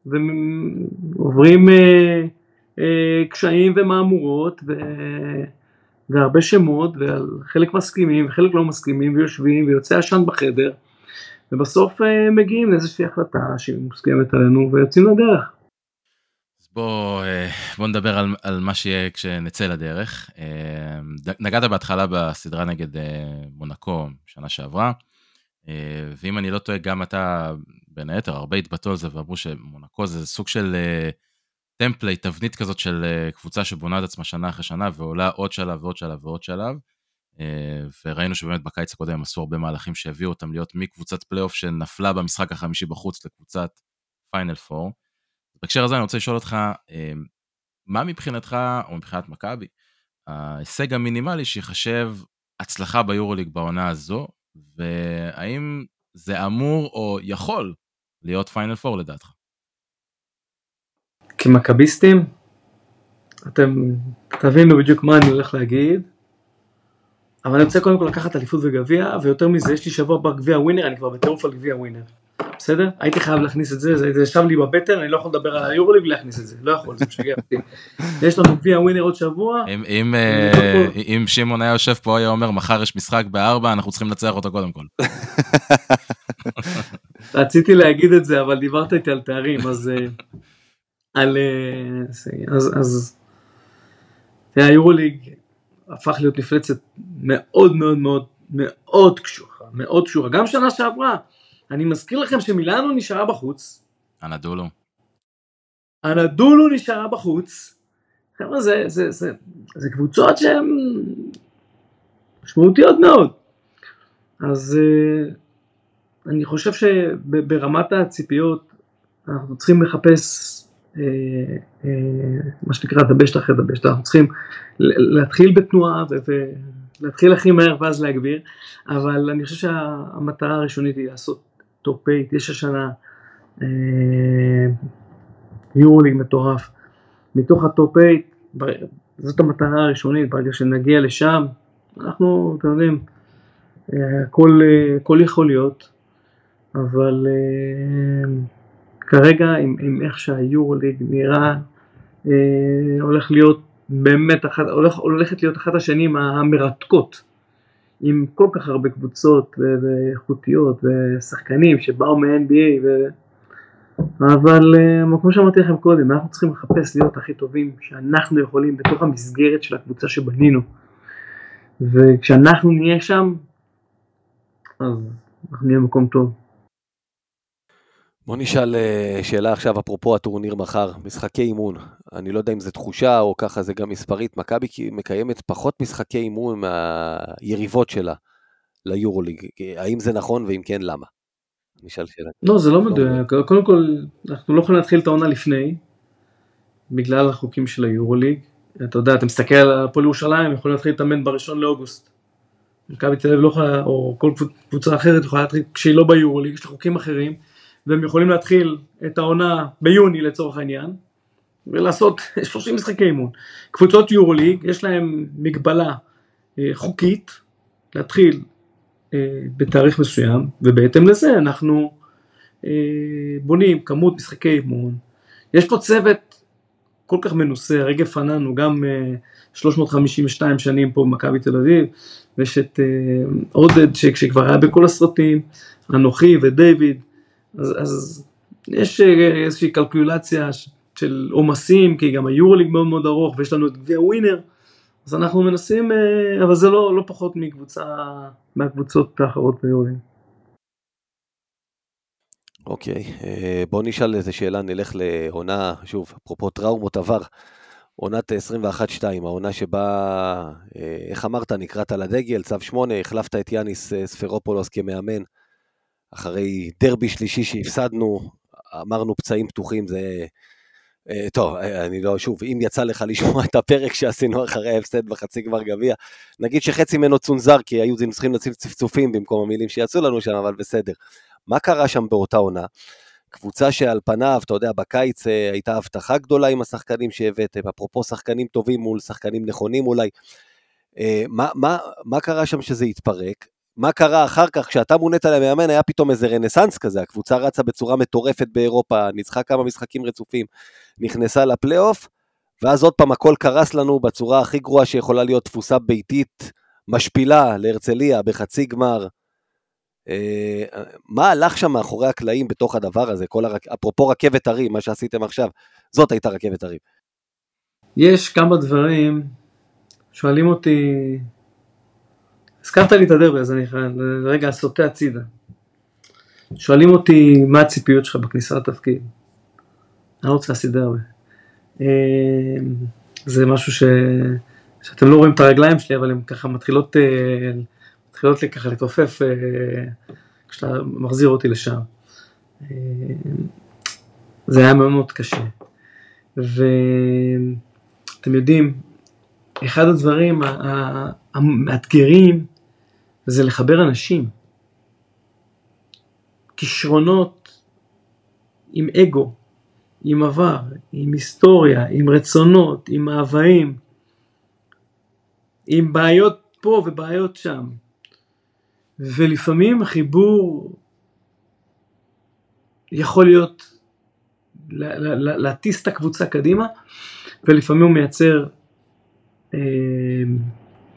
ועוברים אה, אה, קשיים ומהמורות ו... והרבה שמות וחלק מסכימים וחלק לא מסכימים ויושבים ויוצא עשן בחדר ובסוף אה, מגיעים לאיזושהי החלטה שהיא מוסכמת עלינו ויוצאים לדרך. בוא, אה, בוא נדבר על, על מה שיהיה כשנצא לדרך. אה, נגעת בהתחלה בסדרה נגד מונקו שנה שעברה, ואם אני לא טועה, גם אתה, בין היתר, הרבה התבטאו על זה ואמרו שמונקו זה סוג של template, תבנית כזאת של קבוצה שבונה את עצמה שנה אחרי שנה ועולה עוד שלב ועוד שלב ועוד שלב. אה, וראינו שבאמת בקיץ הקודם הם עשו הרבה מהלכים שהביאו אותם להיות מקבוצת פלייאוף שנפלה במשחק החמישי בחוץ לקבוצת פיינל פור. בהקשר הזה אני רוצה לשאול אותך, אה, מה מבחינתך, או מבחינת מכבי, ההישג המינימלי שיחשב הצלחה ביורוליג בעונה הזו, והאם זה אמור או יכול להיות פיינל פור לדעתך? כמכביסטים, אתם תבינו בדיוק מה אני הולך להגיד. אבל אני רוצה קודם כל לקחת אליפות וגביע, ויותר מזה, יש לי שבוע הבא גביע ווינר, אני כבר בטירוף על גביע ווינר. בסדר? הייתי חייב להכניס את זה, זה ישב לי בבטן, אני לא יכול לדבר על היורוליג ולהכניס את זה, לא יכול, זה משגע אותי. יש לנו גביע ווינר עוד שבוע. אם אה, שמעון היה יושב פה, היה אומר, מחר יש משחק בארבע, אנחנו צריכים לנצח אותו קודם כל. רציתי להגיד את זה, אבל דיברת איתי על תארים, אז... אה, על... אה, אז... תראה, היורוליג, הפך להיות מפלצת מאוד מאוד מאוד מאוד קשוחה, מאוד קשוחה. גם שנה שעברה, אני מזכיר לכם שמילאנו נשארה בחוץ. אנדולו. אנדולו נשארה בחוץ. חבר'ה, זה, זה, זה, זה קבוצות שהן משמעותיות מאוד. אז uh, אני חושב שברמת הציפיות אנחנו צריכים לחפש אה, אה, מה שנקרא דבשת אחרי דבשת, אנחנו צריכים להתחיל בתנועה ולהתחיל הכי מהר ואז להגביר, אבל אני חושב שהמטרה הראשונית היא לעשות top 8, יש השנה יורוליג מטורף. מתוך ה top 8, זאת המטרה הראשונית, ברגע שנגיע לשם, אנחנו, אתם יודעים, הכל יכול להיות, אבל כרגע עם, עם איך שהיורוליג נראה, הולך להיות באמת, אחת, הולך, הולכת להיות אחת השנים המרתקות, עם כל כך הרבה קבוצות ואיכותיות ושחקנים שבאו מ-NBA, ו... אבל uh, כמו שאמרתי לכם קודם, אנחנו צריכים לחפש להיות הכי טובים שאנחנו יכולים בתוך המסגרת של הקבוצה שבנינו. וכשאנחנו נהיה שם, אז אנחנו נהיה במקום טוב. בוא נשאל אה, שאלה עכשיו, אפרופו הטורניר מחר, משחקי אימון. אני לא יודע אם זו תחושה או ככה זה גם מספרית, מכבי מקיימת פחות משחקי אימון מהיריבות שלה ליורוליג. האם זה נכון, ואם כן, למה? נשאל שאלה. לא, זה לא מדויק. קודם כל, אנחנו לא יכולים להתחיל את העונה לפני, בגלל החוקים של היורוליג. אתה יודע, אתה מסתכל על הפועל ירושלים, יכולים להתחיל להתאמן בראשון לאוגוסט. מכבי תל אביב לא יכולה, או כל קבוצה אחרת יכולה להתחיל כשהיא לא ביורוליג, יש לה חוקים אחרים. והם יכולים להתחיל את העונה ביוני לצורך העניין, ולעשות 30 משחקי אימון. קבוצות יורוליג, יש להם מגבלה אה, חוקית להתחיל אה, בתאריך מסוים, ובהתאם לזה אנחנו אה, בונים כמות משחקי אימון. יש פה צוות כל כך מנוסה, הרגע פננו גם 352 שנים פה במכבי תל אביב, ויש את עודד שכבר היה בכל הסרטים, אנוכי ודייוויד, אז, אז יש אה, איזושהי קלקולציה של עומסים, כי גם היורוליג מאוד מאוד ארוך, ויש לנו את גביע ווינר, אז אנחנו מנסים, אה, אבל זה לא, לא פחות מקבוצה, מהקבוצות האחרות ביורוליג. אוקיי, אה, בוא נשאל איזה שאלה, נלך לעונה, שוב, אפרופו טראומות עבר, עונת 21-2, העונה שבה, איך אמרת, נקראת לדגל, צו 8, החלפת את יאניס ספרופולוס כמאמן. אחרי דרבי שלישי שהפסדנו, אמרנו פצעים פתוחים, זה... אה, טוב, אה, אני לא, שוב, אם יצא לך לשמוע את הפרק שעשינו אחרי ההפסד בחצי גמר גביע, נגיד שחצי ממנו צונזר, כי היו צריכים להציב צפצופים במקום המילים שיצאו לנו שם, אבל בסדר. מה קרה שם באותה עונה? קבוצה שעל פניו, אתה יודע, בקיץ אה, הייתה הבטחה גדולה עם השחקנים שהבאתם, אפרופו שחקנים טובים מול שחקנים נכונים אולי. מה, מה, מה קרה שם שזה התפרק? מה קרה אחר כך, כשאתה מונית למאמן, היה פתאום איזה רנסאנס כזה, הקבוצה רצה בצורה מטורפת באירופה, ניצחה כמה משחקים רצופים, נכנסה לפלייאוף, ואז עוד פעם הכל קרס לנו בצורה הכי גרועה שיכולה להיות תפוסה ביתית, משפילה להרצליה בחצי גמר. אה, מה הלך שם מאחורי הקלעים בתוך הדבר הזה, כל הרק... אפרופו רכבת הרים, מה שעשיתם עכשיו, זאת הייתה רכבת הרים. יש כמה דברים, שואלים אותי הזכרת לי את הדרבי, אז אני רגע סוטה הצידה. שואלים אותי מה הציפיות שלך בכניסה לתפקיד. אני לא רוצה להסיד דרבי. אמ, זה משהו ש... שאתם לא רואים את הרגליים שלי, אבל הן ככה מתחילות, אה, מתחילות לי ככה לתופף אה, כשאתה מחזיר אותי לשם. אמ, זה היה מאוד מאוד קשה. ואתם יודעים, אחד הדברים המאתגרים זה לחבר אנשים. כישרונות עם אגו, עם עבר, עם היסטוריה, עם רצונות, עם מאוויים, עם בעיות פה ובעיות שם. ולפעמים החיבור יכול להיות להטיס את הקבוצה קדימה, ולפעמים הוא מייצר אה,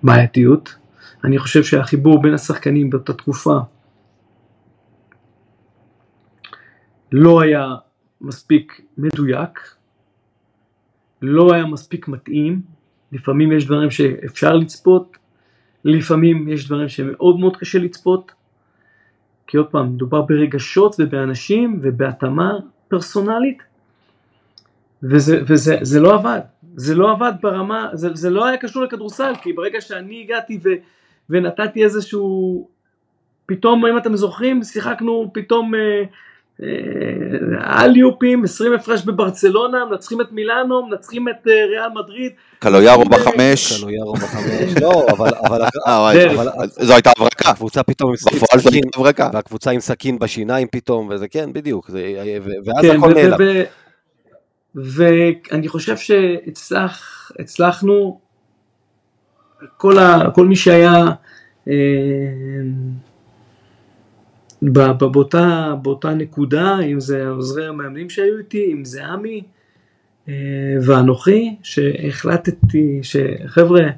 בעייתיות. אני חושב שהחיבור בין השחקנים באותה תקופה לא היה מספיק מדויק, לא היה מספיק מתאים, לפעמים יש דברים שאפשר לצפות, לפעמים יש דברים שמאוד מאוד קשה לצפות, כי עוד פעם, מדובר ברגשות ובאנשים ובהתאמה פרסונלית, וזה, וזה זה לא עבד, זה לא עבד ברמה, זה, זה לא היה קשור לכדורסל, כי ברגע שאני הגעתי ו... ונתתי איזשהו, פתאום אם אתם זוכרים שיחקנו פתאום אה, אליופים, 20 הפרש בברצלונה, מנצחים את מילאנו, מנצחים את אה, ריאל מדריד. קלויארו בחמש. קלויארו בחמש, לא, אבל, אבל, אה. אבל זו הייתה הברקה. הקבוצה פתאום עם בפועל זו סכין, הייתה הברקה. והקבוצה עם סכין בשיניים פתאום, וזה כן, בדיוק, זה, ו- ואז כן, הכל נעלם. ואני חושב שהצלחנו, כל, ה, כל מי שהיה אה, ב- באותה, באותה נקודה, אם זה עוזרי המאמנים שהיו איתי, אם זה עמי אה, ואנוכי, שהחלטתי שחבר'ה,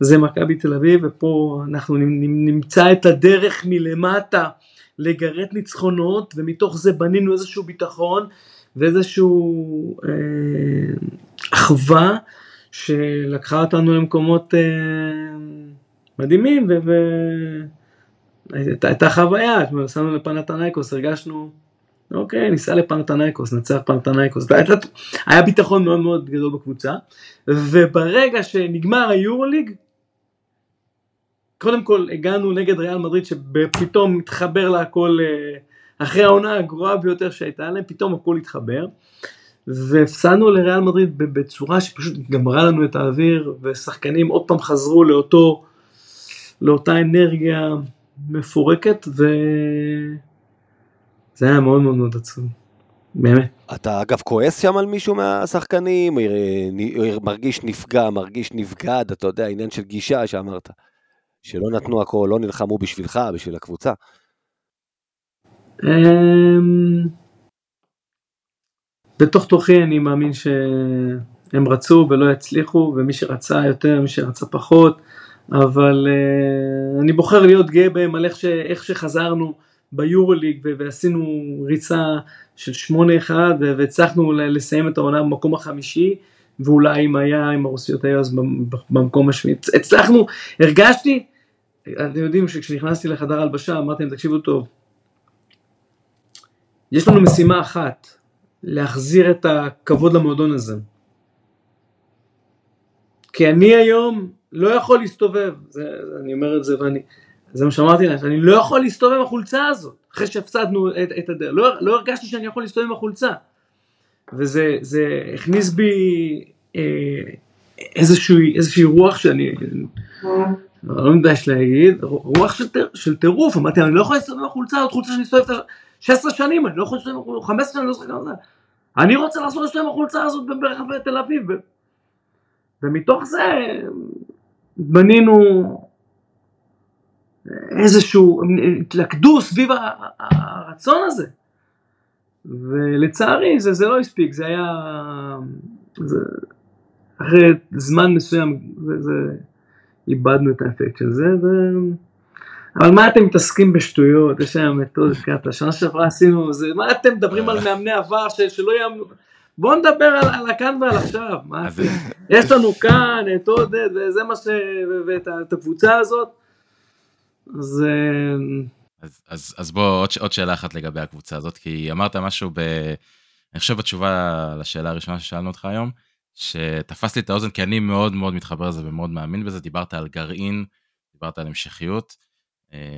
זה מכבי תל אביב, ופה אנחנו נמצא את הדרך מלמטה לגרד ניצחונות, ומתוך זה בנינו איזשהו ביטחון ואיזשהו אה, אחווה שלקחה אותנו למקומות אה, מדהימים, ו... ו- הייתה, הייתה חוויה, נסענו לפנתנייקוס, הרגשנו, אוקיי, ניסע לפנתנייקוס, נצח פנתנייקוס, היה ביטחון מאוד מאוד גדול בקבוצה, וברגע שנגמר היורוליג, קודם כל הגענו נגד ריאל מדריד שפתאום התחבר לה הכל אה, אחרי העונה הגרועה ביותר שהייתה להם, פתאום הכל התחבר. והפסדנו לריאל מדריד בצורה שפשוט גמרה לנו את האוויר, ושחקנים עוד פעם חזרו לאותו, לאותה אנרגיה מפורקת, וזה היה מאוד מאוד מאוד עצוב, באמת. אתה אגב כועס שם על מישהו מהשחקנים, אה, נ- מרגיש נפגע, מרגיש נבגד, אתה יודע, עניין של גישה שאמרת, שלא נתנו הכל, לא נלחמו בשבילך, בשביל הקבוצה. בתוך תוכי אני מאמין שהם רצו ולא יצליחו, ומי שרצה יותר, מי שרצה פחות, אבל אה, אני בוחר להיות גאה בהם על איך, ש, איך שחזרנו ביורוליג ועשינו ריצה של 8-1 ו- והצלחנו לסיים את העונה במקום החמישי, ואולי אם היה, אם הרוסיות היו אז במ- במקום השביעי. הצלחנו, הרגשתי, אתם יודעים שכשנכנסתי לחדר הלבשה אמרתי להם תקשיבו טוב, יש לנו משימה אחת, להחזיר את הכבוד למועדון הזה. כי אני היום לא יכול להסתובב, זה, אני אומר את זה ואני, זה מה שאמרתי להם, אני לא יכול להסתובב עם החולצה הזאת, אחרי שהפסדנו את, את הדרך, לא, לא הרגשתי שאני יכול להסתובב עם החולצה. וזה זה הכניס בי אה, איזושהי, איזושהי רוח שאני, לא מתבייש להגיד, רוח של, של טירוף, אמרתי אני לא יכול להסתובב עם החולצה הזאת, חולצה שאני מסתובב 16 שנים, אני לא יכול להסתובב עם החולצה, 15 שנים, אני לא זוכר כמה זה. אני רוצה לעשות להסתובב עם החולצה הזאת ברחבי תל אביב. ומתוך זה בנינו איזשהו התלכדו סביב הרצון הזה. ולצערי זה, זה לא הספיק, זה היה... זה, אחרי זמן מסוים זה, זה, איבדנו את האפקט של זה, ו... אבל מה אתם מתעסקים בשטויות, יש להם מתודות קטע, שנה שעברה עשינו, זה, מה אתם מדברים על מאמני עבר ש, שלא יאמנו, בואו נדבר על, על הכאן ועל עכשיו, מה אתם, יש לנו כאן את עודד, וזה מה ש... ואת את הקבוצה הזאת, אז אה, אז, אז, אז בוא, עוד, עוד שאלה אחת לגבי הקבוצה הזאת, כי אמרת משהו ב... אני חושב בתשובה לשאלה הראשונה ששאלנו אותך היום, שתפס לי את האוזן, כי אני מאוד מאוד מתחבר לזה ומאוד מאמין בזה, דיברת על גרעין, דיברת על המשכיות,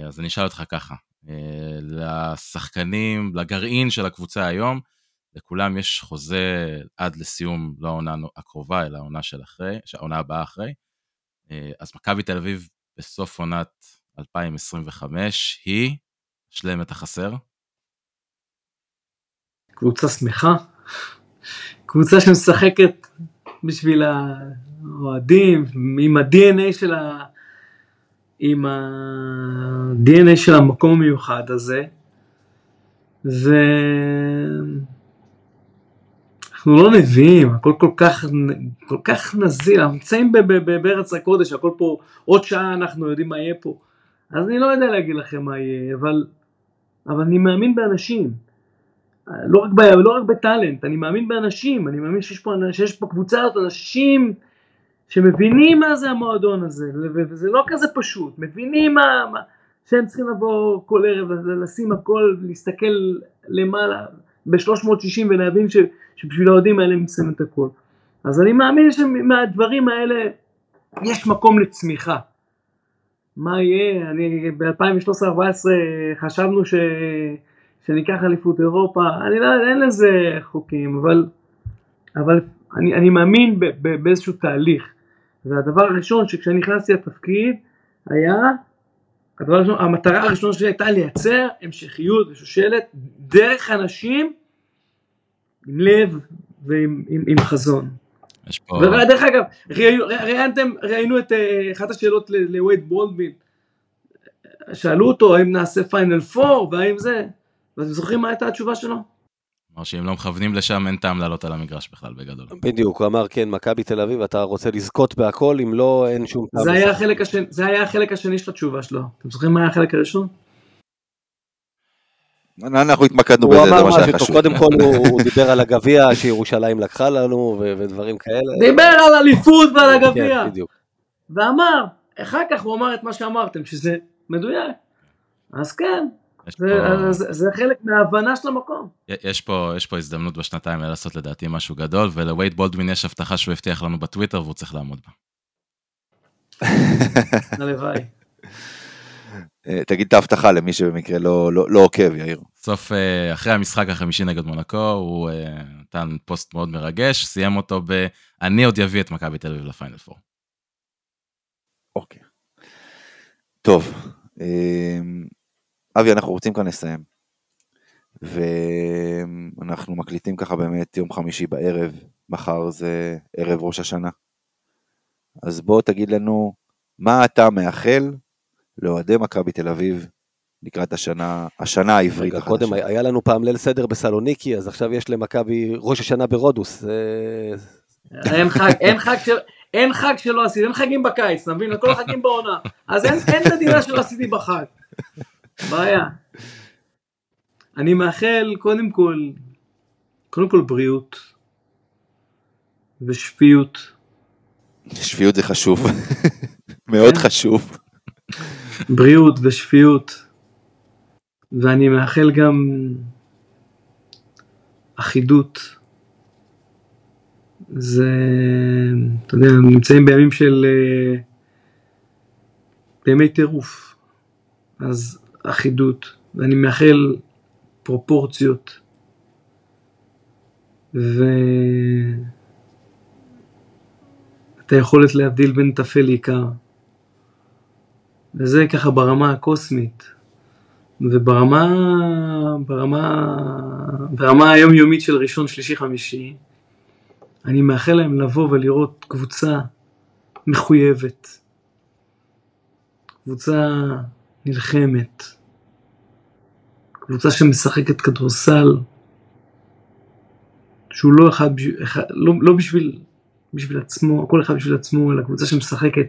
אז אני אשאל אותך ככה, אה, לשחקנים, לגרעין של הקבוצה היום, לכולם יש חוזה עד לסיום, לא העונה הקרובה, אלא העונה של אחרי, העונה הבאה אחרי. אה, אז מכבי תל אביב בסוף עונת 2025 היא, שלם את החסר. קבוצה שמחה, קבוצה שמשחקת בשביל האוהדים, עם ה-DNA של ה... עם ה-DNA של המקום המיוחד הזה, ו... אנחנו לא נביאים, הכל כל כך, כל כך נזיל, אנחנו נמצאים בארץ הקודש, הכל פה, עוד שעה אנחנו יודעים מה יהיה פה. אז אני לא יודע להגיד לכם מה יהיה, אבל, אבל אני מאמין באנשים. לא רק, ב, לא רק בטאלנט, אני מאמין באנשים, אני מאמין שיש פה, שיש פה קבוצה אנשים שמבינים מה זה המועדון הזה, וזה לא כזה פשוט, מבינים מה, מה, שהם צריכים לבוא כל ערב, לשים הכל, להסתכל למעלה ב-360 ולהבין ש, שבשביל האוהדים האלה הם שמים את הכל. אז אני מאמין שמהדברים האלה יש מקום לצמיחה. מה יהיה? אני ב-2013-2014 חשבנו ש... שניקח אליפות אירופה, אני לא, אין לזה חוקים, אבל, אבל אני, אני מאמין ב, ב, באיזשהו תהליך. והדבר הראשון שכשאני נכנסתי לתפקיד היה, הדבר הראשון, המטרה הראשונה שלי הייתה לייצר המשכיות ושושלת דרך אנשים עם לב ועם עם, עם חזון. יש פה... ודרך אגב, ראיינתם, ראיינו את אה, אחת השאלות לווייד בולדבין. שאלו אותו האם נעשה פיינל פור והאם זה, ואתם זוכרים מה הייתה התשובה שלו? כלומר שאם לא מכוונים לשם אין טעם לעלות על המגרש בכלל בגדול. בדיוק, הוא אמר, כן, מכבי תל אביב, אתה רוצה לזכות בהכל, אם לא, אין שום טעם. זה היה לשחק." החלק השני, זה היה החלק השני של התשובה שלו. אתם זוכרים מה היה החלק הראשון? אנחנו התמקדנו בזה, זה מה שהיה משהו, חשוב. קודם כל הוא דיבר על הגביע שירושלים לקחה לנו ודברים כאלה. דיבר על אליפות ועל הגביע, כן. ואמר, אחר כך הוא אמר את מה שאמרתם, שזה מדויק. אז כן, זה, פה- זה, זה חלק מההבנה של המקום. יש פה, יש פה הזדמנות בשנתיים האלה לעשות לדעתי משהו גדול, ולווייד בולדווין יש הבטחה שהוא הבטיח לנו בטוויטר והוא צריך לעמוד בה. הלוואי. אה, תגיד את ההבטחה למי שבמקרה לא- לא לא עוקב, יאיר. בסוף, אה, אחרי המשחק החמישי נגד מונקו, הוא אה, נתן פוסט מאוד מרגש, סיים אותו ב... אני עוד אביא את מכבי תל אביב לפיינל פור. אוקיי. טוב, אבי, אנחנו רוצים כאן לסיים. ואנחנו מקליטים ככה באמת יום חמישי בערב, מחר זה ערב ראש השנה. אז בוא תגיד לנו, מה אתה מאחל לאוהדי מכבי תל אביב לקראת השנה, השנה העברית החדשה? קודם היה לנו פעם ליל סדר בסלוניקי, אז עכשיו יש למכבי ראש השנה ברודוס. אין חג, אין חג של... אין חג שלא עשיתי, אין חגים בקיץ, אתה מבין? כל החגים בעונה. אז אין, אין מדינה שלא עשיתי בחג. בעיה. אני מאחל קודם כל, קודם כל בריאות ושפיות. שפיות זה חשוב, מאוד כן. חשוב. בריאות ושפיות. ואני מאחל גם אחידות. זה, אתה יודע, נמצאים בימים של, אה, בימי טירוף. אז אחידות. ואני מאחל פרופורציות. ו... את היכולת להבדיל בין טפל לעיקר. וזה ככה ברמה הקוסמית. וברמה, ברמה, ברמה היומיומית של ראשון, שלישי, חמישי, אני מאחל להם לבוא ולראות קבוצה מחויבת. קבוצה נלחמת. קבוצה שמשחקת כדורסל, שהוא לא אחד, אחד לא, לא בשביל, בשביל עצמו, כל אחד בשביל עצמו, אלא קבוצה שמשחקת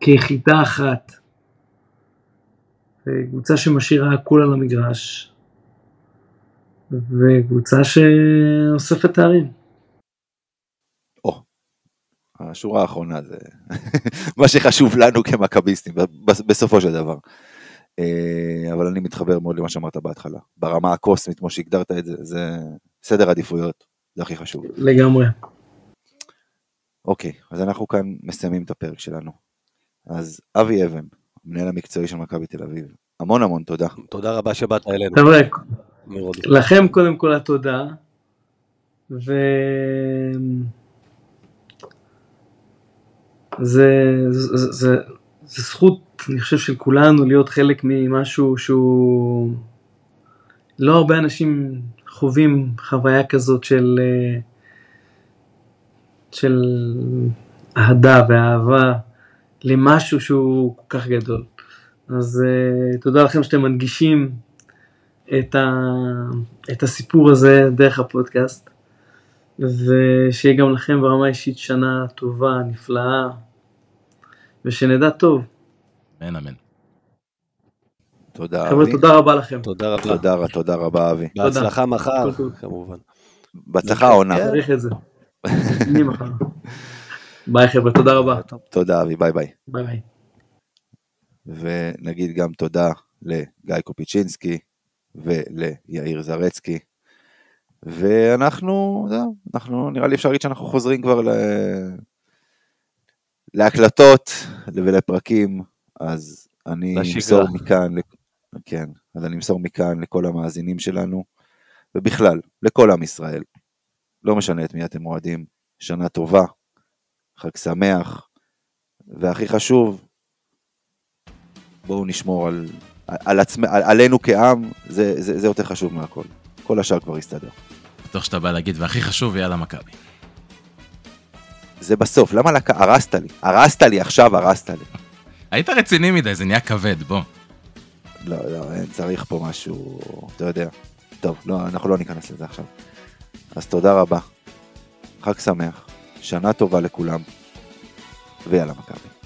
כיחידה אחת. קבוצה שמשאירה הכל על המגרש. וקבוצה שאוספת תארים. השורה האחרונה זה מה שחשוב לנו כמכביסטים ב- בסופו של דבר. אה, אבל אני מתחבר מאוד למה שאמרת בהתחלה. ברמה הקוסמית, כמו שהגדרת את זה, זה סדר עדיפויות, זה הכי חשוב. לגמרי. אוקיי, אז אנחנו כאן מסיימים את הפרק שלנו. אז אבי אבן, המנהל המקצועי של מכבי תל אביב, המון המון תודה. תודה רבה שבאת אלינו. חבר'ה. לכם קודם כל התודה. ו... זה, זה, זה, זה זכות, אני חושב, של כולנו להיות חלק ממשהו שהוא... לא הרבה אנשים חווים חוויה כזאת של, אה, של אהדה ואהבה למשהו שהוא כל כך גדול. אז uh, תודה לכם שאתם מנגישים את, ה, את הסיפור הזה דרך הפודקאסט, ושיהיה גם לכם ברמה האישית שנה טובה, נפלאה, ושנדע טוב. אמן אמן. תודה חבר'ה, אבי. תודה רבה לכם. תודה רבה. תודה, תודה רבה אבי. בהצלחה מחר. כמובן. בהצלחה העונה. צריך את זה. אני מחר. ביי חבר'ה, תודה רבה. תודה אבי, ביי ביי. ביי ביי. ונגיד גם תודה לגיא קופיצ'ינסקי וליאיר זרצקי. ואנחנו, זהו, אנחנו, נראה לי אפשר להגיד שאנחנו חוזרים כבר ל... להקלטות ולפרקים, חזרנו לשגרה. אמסור מכאן, כן, אז אני אמסור מכאן לכל המאזינים שלנו, ובכלל, לכל עם ישראל. לא משנה את מי אתם אוהדים, שנה טובה, חג שמח, והכי חשוב, בואו נשמור על, על עצמ... על, עלינו כעם, זה, זה, זה יותר חשוב מהכל. כל השאר כבר יסתדר. בטוח שאתה בא להגיד, והכי חשוב, יאללה מכבי. זה בסוף, למה לק... הרסת לי? הרסת לי עכשיו, הרסת לי. היית רציני מדי, זה נהיה כבד, בוא. לא, לא, אין, צריך פה משהו, אתה יודע. טוב, לא, אנחנו לא ניכנס לזה עכשיו. אז תודה רבה. חג שמח, שנה טובה לכולם, ויאללה מכבי.